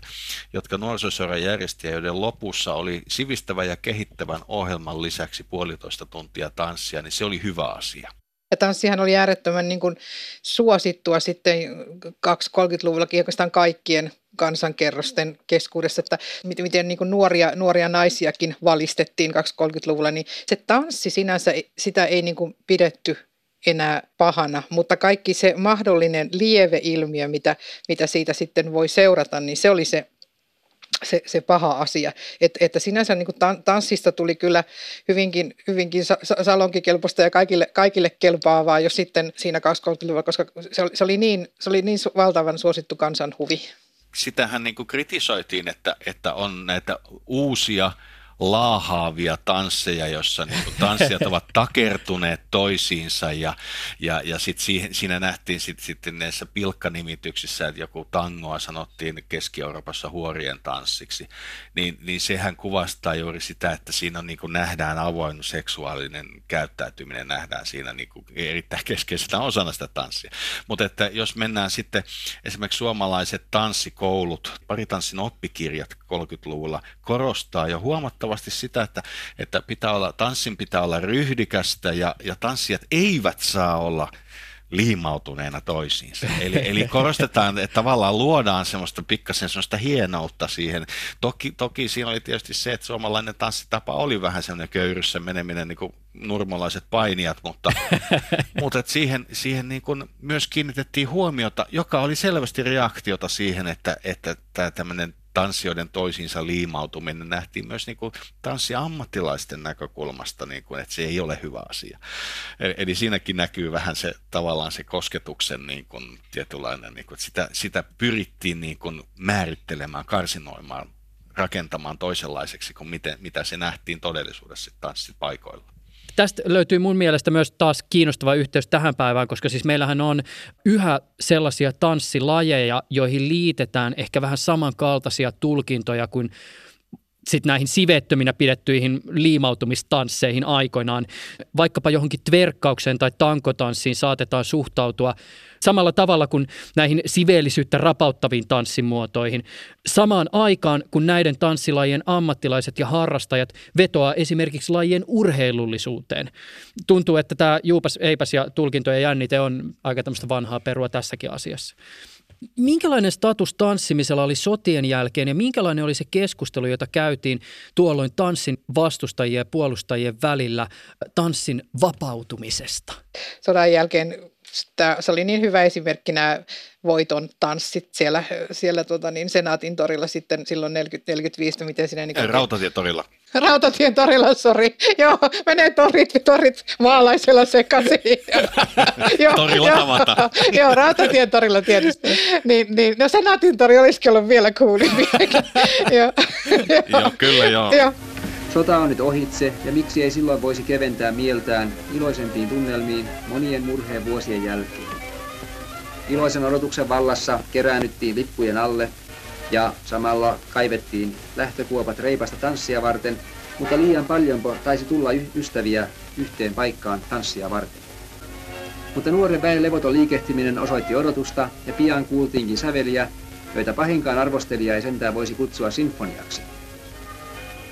jotka nuorisoseura järjesti joiden lopussa oli sivistävä ja kehittävän ohjelman lisäksi puolitoista tuntia tanssia, niin se oli hyvä asia. Ja tanssihan oli äärettömän niin kuin suosittua sitten 2-30-luvullakin oikeastaan kaikkien, kansankerrosten keskuudessa, että miten, niin kuin nuoria, nuoria naisiakin valistettiin 230-luvulla, niin se tanssi sinänsä, sitä ei niin kuin pidetty enää pahana, mutta kaikki se mahdollinen lieveilmiö, mitä, mitä siitä sitten voi seurata, niin se oli se se, se paha asia. Et, että sinänsä niin kuin tanssista tuli kyllä hyvinkin, hyvinkin salonkikelpoista ja kaikille, kaikille kelpaavaa jo sitten siinä 20-luvulla, koska se oli, se oli, niin, se oli niin valtavan suosittu kansanhuvi. Sitähän niin kuin kritisoitiin, että, että on näitä uusia – laahaavia tansseja, jossa niin kuin tanssijat ovat takertuneet toisiinsa ja, ja, ja sit siihen, siinä nähtiin sit, sitten näissä pilkkanimityksissä, että joku tangoa sanottiin Keski-Euroopassa huorien tanssiksi, niin, niin sehän kuvastaa juuri sitä, että siinä on, niin kuin nähdään avoin seksuaalinen käyttäytyminen, nähdään siinä niin kuin erittäin keskeisenä osana sitä tanssia. Mutta että jos mennään sitten esimerkiksi suomalaiset tanssikoulut, paritanssin oppikirjat 30-luvulla korostaa jo huomattavasti huomattavasti sitä, että, että pitää olla, tanssin pitää olla ryhdikästä ja, ja tanssijat eivät saa olla liimautuneena toisiinsa. Eli, eli korostetaan, että tavallaan luodaan semmoista pikkasen semmoista hienoutta siihen. Toki, toki siinä oli tietysti se, että suomalainen tanssitapa oli vähän semmoinen köyryssä meneminen niin kuin nurmolaiset painijat, mutta, mutta että siihen, siihen niin kuin myös kiinnitettiin huomiota, joka oli selvästi reaktiota siihen, että, että tämä tämmöinen tanssijoiden toisiinsa liimautuminen nähtiin myös niin kuin tanssiammattilaisten näkökulmasta, niin kuin, että se ei ole hyvä asia. Eli siinäkin näkyy vähän se tavallaan se kosketuksen niin kuin, tietynlainen, niin kuin, että sitä, sitä pyrittiin niin kuin, määrittelemään, karsinoimaan, rakentamaan toisenlaiseksi kuin miten, mitä se nähtiin todellisuudessa tanssipaikoilla. Tästä löytyy mun mielestä myös taas kiinnostava yhteys tähän päivään, koska siis meillähän on yhä sellaisia tanssilajeja, joihin liitetään ehkä vähän samankaltaisia tulkintoja kuin sitten näihin sivettöminä pidettyihin liimautumistansseihin aikoinaan. Vaikkapa johonkin tverkkaukseen tai tankotanssiin saatetaan suhtautua samalla tavalla kuin näihin siveellisyyttä rapauttaviin tanssimuotoihin. Samaan aikaan, kun näiden tanssilajien ammattilaiset ja harrastajat vetoaa esimerkiksi lajien urheilullisuuteen. Tuntuu, että tämä juupas, eipäs ja tulkintojen jännite on aika tämmöistä vanhaa perua tässäkin asiassa. Minkälainen status tanssimisella oli sotien jälkeen ja minkälainen oli se keskustelu, jota käytiin tuolloin tanssin vastustajien ja puolustajien välillä tanssin vapautumisesta? Sodan jälkeen Tämä, se oli niin hyvä esimerkki nämä voiton tanssit siellä, siellä tota niin, Senaatin torilla sitten silloin 40, 45, miten sinne... Niin Rautatietorilla. Rautatien torilla, sori. Joo, menee torit, torit maalaisella sekaisin. torilla tavataan. joo, Rautatien torilla tietysti. Niin, niin, no Senaatin tori olisikin ollut vielä kuulimpi. joo. joo, kyllä joo. joo. Sota on nyt ohitse ja miksi ei silloin voisi keventää mieltään iloisempiin tunnelmiin monien murheen vuosien jälkeen. Iloisen odotuksen vallassa keräännyttiin lippujen alle ja samalla kaivettiin lähtökuopat reipasta tanssia varten, mutta liian paljon taisi tulla ystäviä yhteen paikkaan tanssia varten. Mutta nuoren väen levoton liikehtiminen osoitti odotusta ja pian kuultiinkin säveliä, joita pahinkaan arvostelija ei sentään voisi kutsua sinfoniaksi.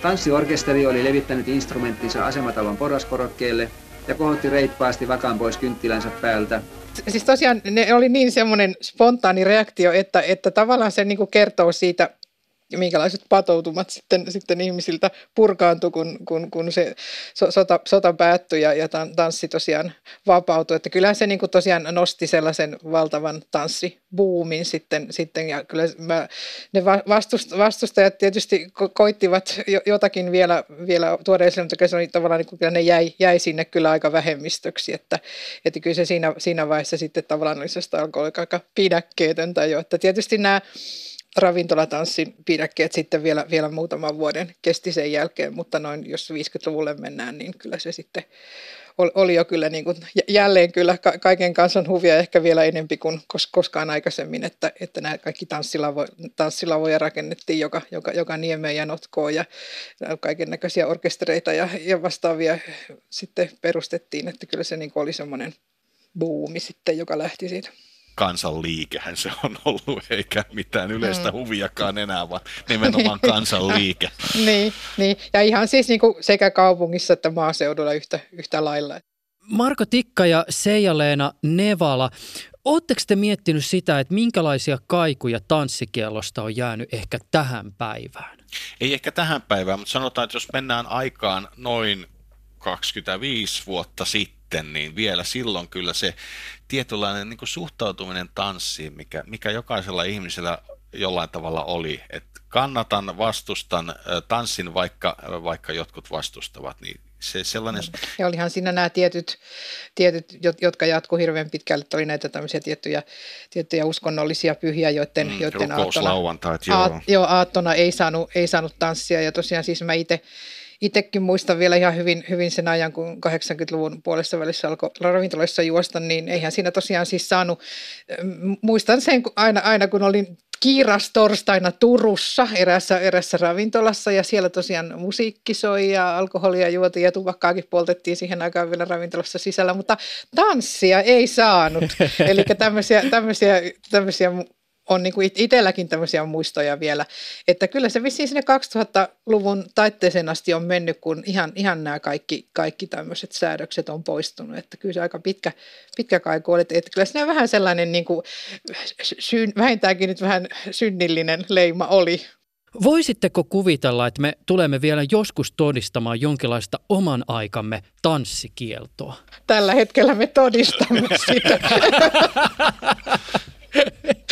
Tanssiorkesteri oli levittänyt instrumenttinsa asematalon porraskorokkeelle ja kohotti reippaasti vakaan pois kynttilänsä päältä. Siis tosiaan ne oli niin semmoinen spontaani reaktio, että, että tavallaan se niin kertoo siitä minkälaiset patoutumat sitten, sitten ihmisiltä purkaantui, kun, kun, kun se sota, sota päättyi ja, ja tanssi tosiaan vapautui. Että kyllähän se niin kuin tosiaan nosti sellaisen valtavan tanssibuumin sitten, sitten. Ja kyllä mä, ne vastust, vastustajat tietysti ko- koittivat jotakin vielä, vielä tuoda esille, mutta se oli tavallaan niin kuin, kyllä ne jäi, jäi sinne kyllä aika vähemmistöksi, että, että kyllä se siinä, siinä vaiheessa sitten tavallaan oli aika pidäkkeetöntä jo, että tietysti nämä ravintolatanssin pidäkkeet sitten vielä, vielä muutaman vuoden kesti sen jälkeen, mutta noin jos 50-luvulle mennään, niin kyllä se sitten oli jo kyllä niin kuin, jälleen kyllä kaiken kansan huvia ehkä vielä enempi kuin koskaan aikaisemmin, että, että nämä kaikki tanssilavo, tanssilavoja rakennettiin joka, joka, joka niemeen ja notkoon ja kaiken näköisiä orkestereita ja, ja vastaavia sitten perustettiin, että kyllä se niin kuin oli semmoinen buumi sitten, joka lähti siitä kansanliikehän se on ollut, eikä mitään yleistä mm. huviakaan enää, vaan nimenomaan kansanliike. niin, niin, ja ihan siis niin kuin sekä kaupungissa että maaseudulla yhtä, yhtä lailla. Marko Tikka ja Seija-Leena Nevala, Oletteko te miettinyt sitä, että minkälaisia kaikuja tanssikielosta on jäänyt ehkä tähän päivään? Ei ehkä tähän päivään, mutta sanotaan, että jos mennään aikaan noin 25 vuotta sitten, niin vielä silloin kyllä se tietynlainen niin suhtautuminen tanssiin, mikä, mikä jokaisella ihmisellä jollain tavalla oli, että kannatan, vastustan, tanssin vaikka, vaikka jotkut vastustavat, niin se sellainen... Ja olihan siinä nämä tietyt, tietyt jotka jatku hirveän pitkälle, oli näitä tämmöisiä tiettyjä, tiettyjä uskonnollisia pyhiä, joiden, mm, joiden aattona, joo. Aat, joo, aattona ei saanut, ei saanut tanssia. Ja tosiaan siis mä itse itsekin muistan vielä ihan hyvin, hyvin sen ajan, kun 80-luvun puolessa välissä alkoi ravintoloissa juosta, niin eihän siinä tosiaan siis saanut, muistan sen aina, aina kun olin kiiras torstaina Turussa erässä, erässä ravintolassa ja siellä tosiaan musiikki soi ja alkoholia juotiin ja tupakkaakin poltettiin siihen aikaan vielä ravintolassa sisällä, mutta tanssia ei saanut. Eli tämmöisiä, tämmöisiä, tämmöisiä on niin kuin itselläkin tämmöisiä muistoja vielä, että kyllä se vissiin sinne 2000-luvun taitteeseen asti on mennyt, kun ihan, ihan nämä kaikki, kaikki tämmöiset säädökset on poistunut, että kyllä se aika pitkä, pitkä kaiku oli, että, että kyllä siinä vähän sellainen niin kuin, syyn, vähintäänkin nyt vähän synnillinen leima oli. Voisitteko kuvitella, että me tulemme vielä joskus todistamaan jonkinlaista oman aikamme tanssikieltoa? Tällä hetkellä me todistamme sitä.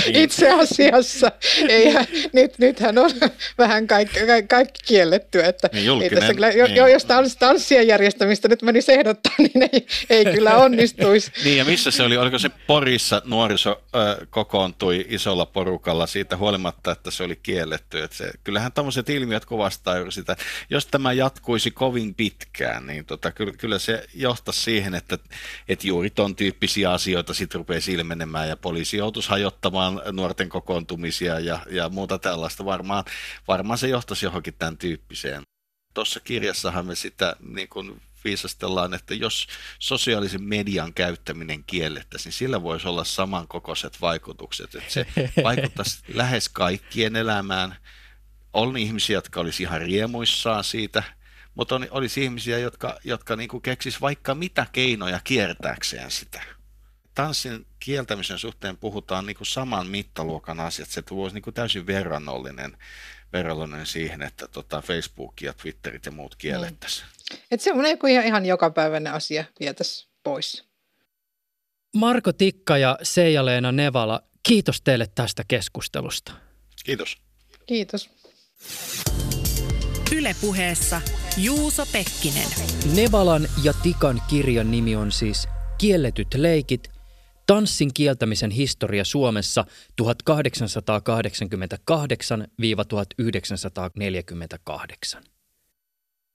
Itse asiassa. Eihän, nyt, nythän on vähän kaikki, kaikki kielletty. Että niin julkinen, ei tässä kyllä, niin. jo, jos tans, tanssien järjestämistä nyt menisi ehdottaa, niin ei, ei kyllä onnistuisi. niin ja missä se oli? Oliko se Porissa nuoriso äh, kokoontui isolla porukalla siitä huolimatta, että se oli kielletty. Että se, kyllähän tämmöiset ilmiöt kuvastaa juuri sitä. Jos tämä jatkuisi kovin pitkään, niin tota, kyllä, kyllä se johtaisi siihen, että, että juuri ton tyyppisiä asioita sitten rupeaisi ilmenemään ja poliisi joutuisi hajottamaan nuorten kokoontumisia ja, ja muuta tällaista. Varmaan, varmaan se johtaisi johonkin tämän tyyppiseen. Tuossa kirjassahan me sitä niin kuin viisastellaan, että jos sosiaalisen median käyttäminen kiellettäisiin, niin sillä voisi olla samankokoiset vaikutukset. Että se vaikuttaisi lähes kaikkien elämään. On ihmisiä, jotka olisi ihan riemuissaan siitä, mutta on, olisi ihmisiä, jotka, jotka niin kuin keksis vaikka mitä keinoja kiertääkseen sitä tanssin kieltämisen suhteen puhutaan niin kuin saman mittaluokan asiat. Se voisi niin kuin täysin verrannollinen, verrannollinen siihen, että tota Facebook ja Twitterit ja muut kiellettäisiin. Mm. Että semmoinen joku ihan, ihan jokapäiväinen asia vietäisi pois. Marko Tikka ja Seija-Leena Nevala, kiitos teille tästä keskustelusta. Kiitos. Kiitos. Ylepuheessa Juuso Pekkinen. Nevalan ja Tikan kirjan nimi on siis Kielletyt leikit – Tanssin kieltämisen historia Suomessa 1888-1948.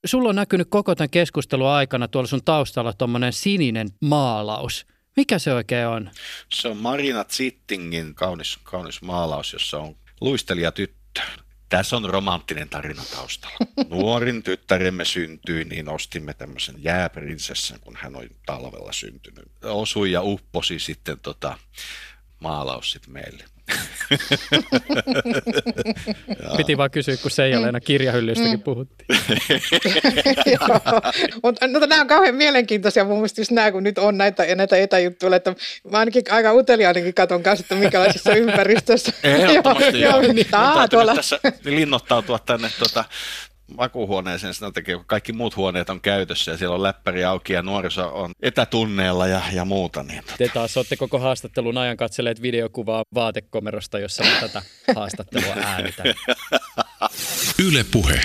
Sulla on näkynyt koko tämän keskustelun aikana tuolla sun taustalla tuommoinen sininen maalaus. Mikä se oikein on? Se on Marina Zittingin kaunis, kaunis maalaus, jossa on luistelija tyttö. Tässä on romanttinen tarina taustalla. Nuorin tyttäremme syntyi, niin ostimme tämmöisen jääprinsessan, kun hän oli talvella syntynyt. Osui ja upposi sitten tota, maalaus sitten meille. Piti vaan kysyä, kun Seija-Leena kirjahyllystäkin mm. puhuttiin. Joo, mutta no, nämä on kauhean mielenkiintoisia mun mielestä just nämä, kun nyt on näitä, näitä etäjuttuja, että mä ainakin aika uteliaankin katon kanssa, että minkälaisessa ympäristössä. Ehdottomasti joo. joo. Niin, tuolla. tässä linnoittautua tänne tuota, makuuhuoneeseen sen takia, kun kaikki muut huoneet on käytössä ja siellä on läppäri auki ja nuoriso on etätunneella ja, ja muuta. Niin tota. Te taas olette koko haastattelun ajan katselleet videokuvaa vaatekomerosta, jossa tätä haastattelua äänitään. Yle Puhe.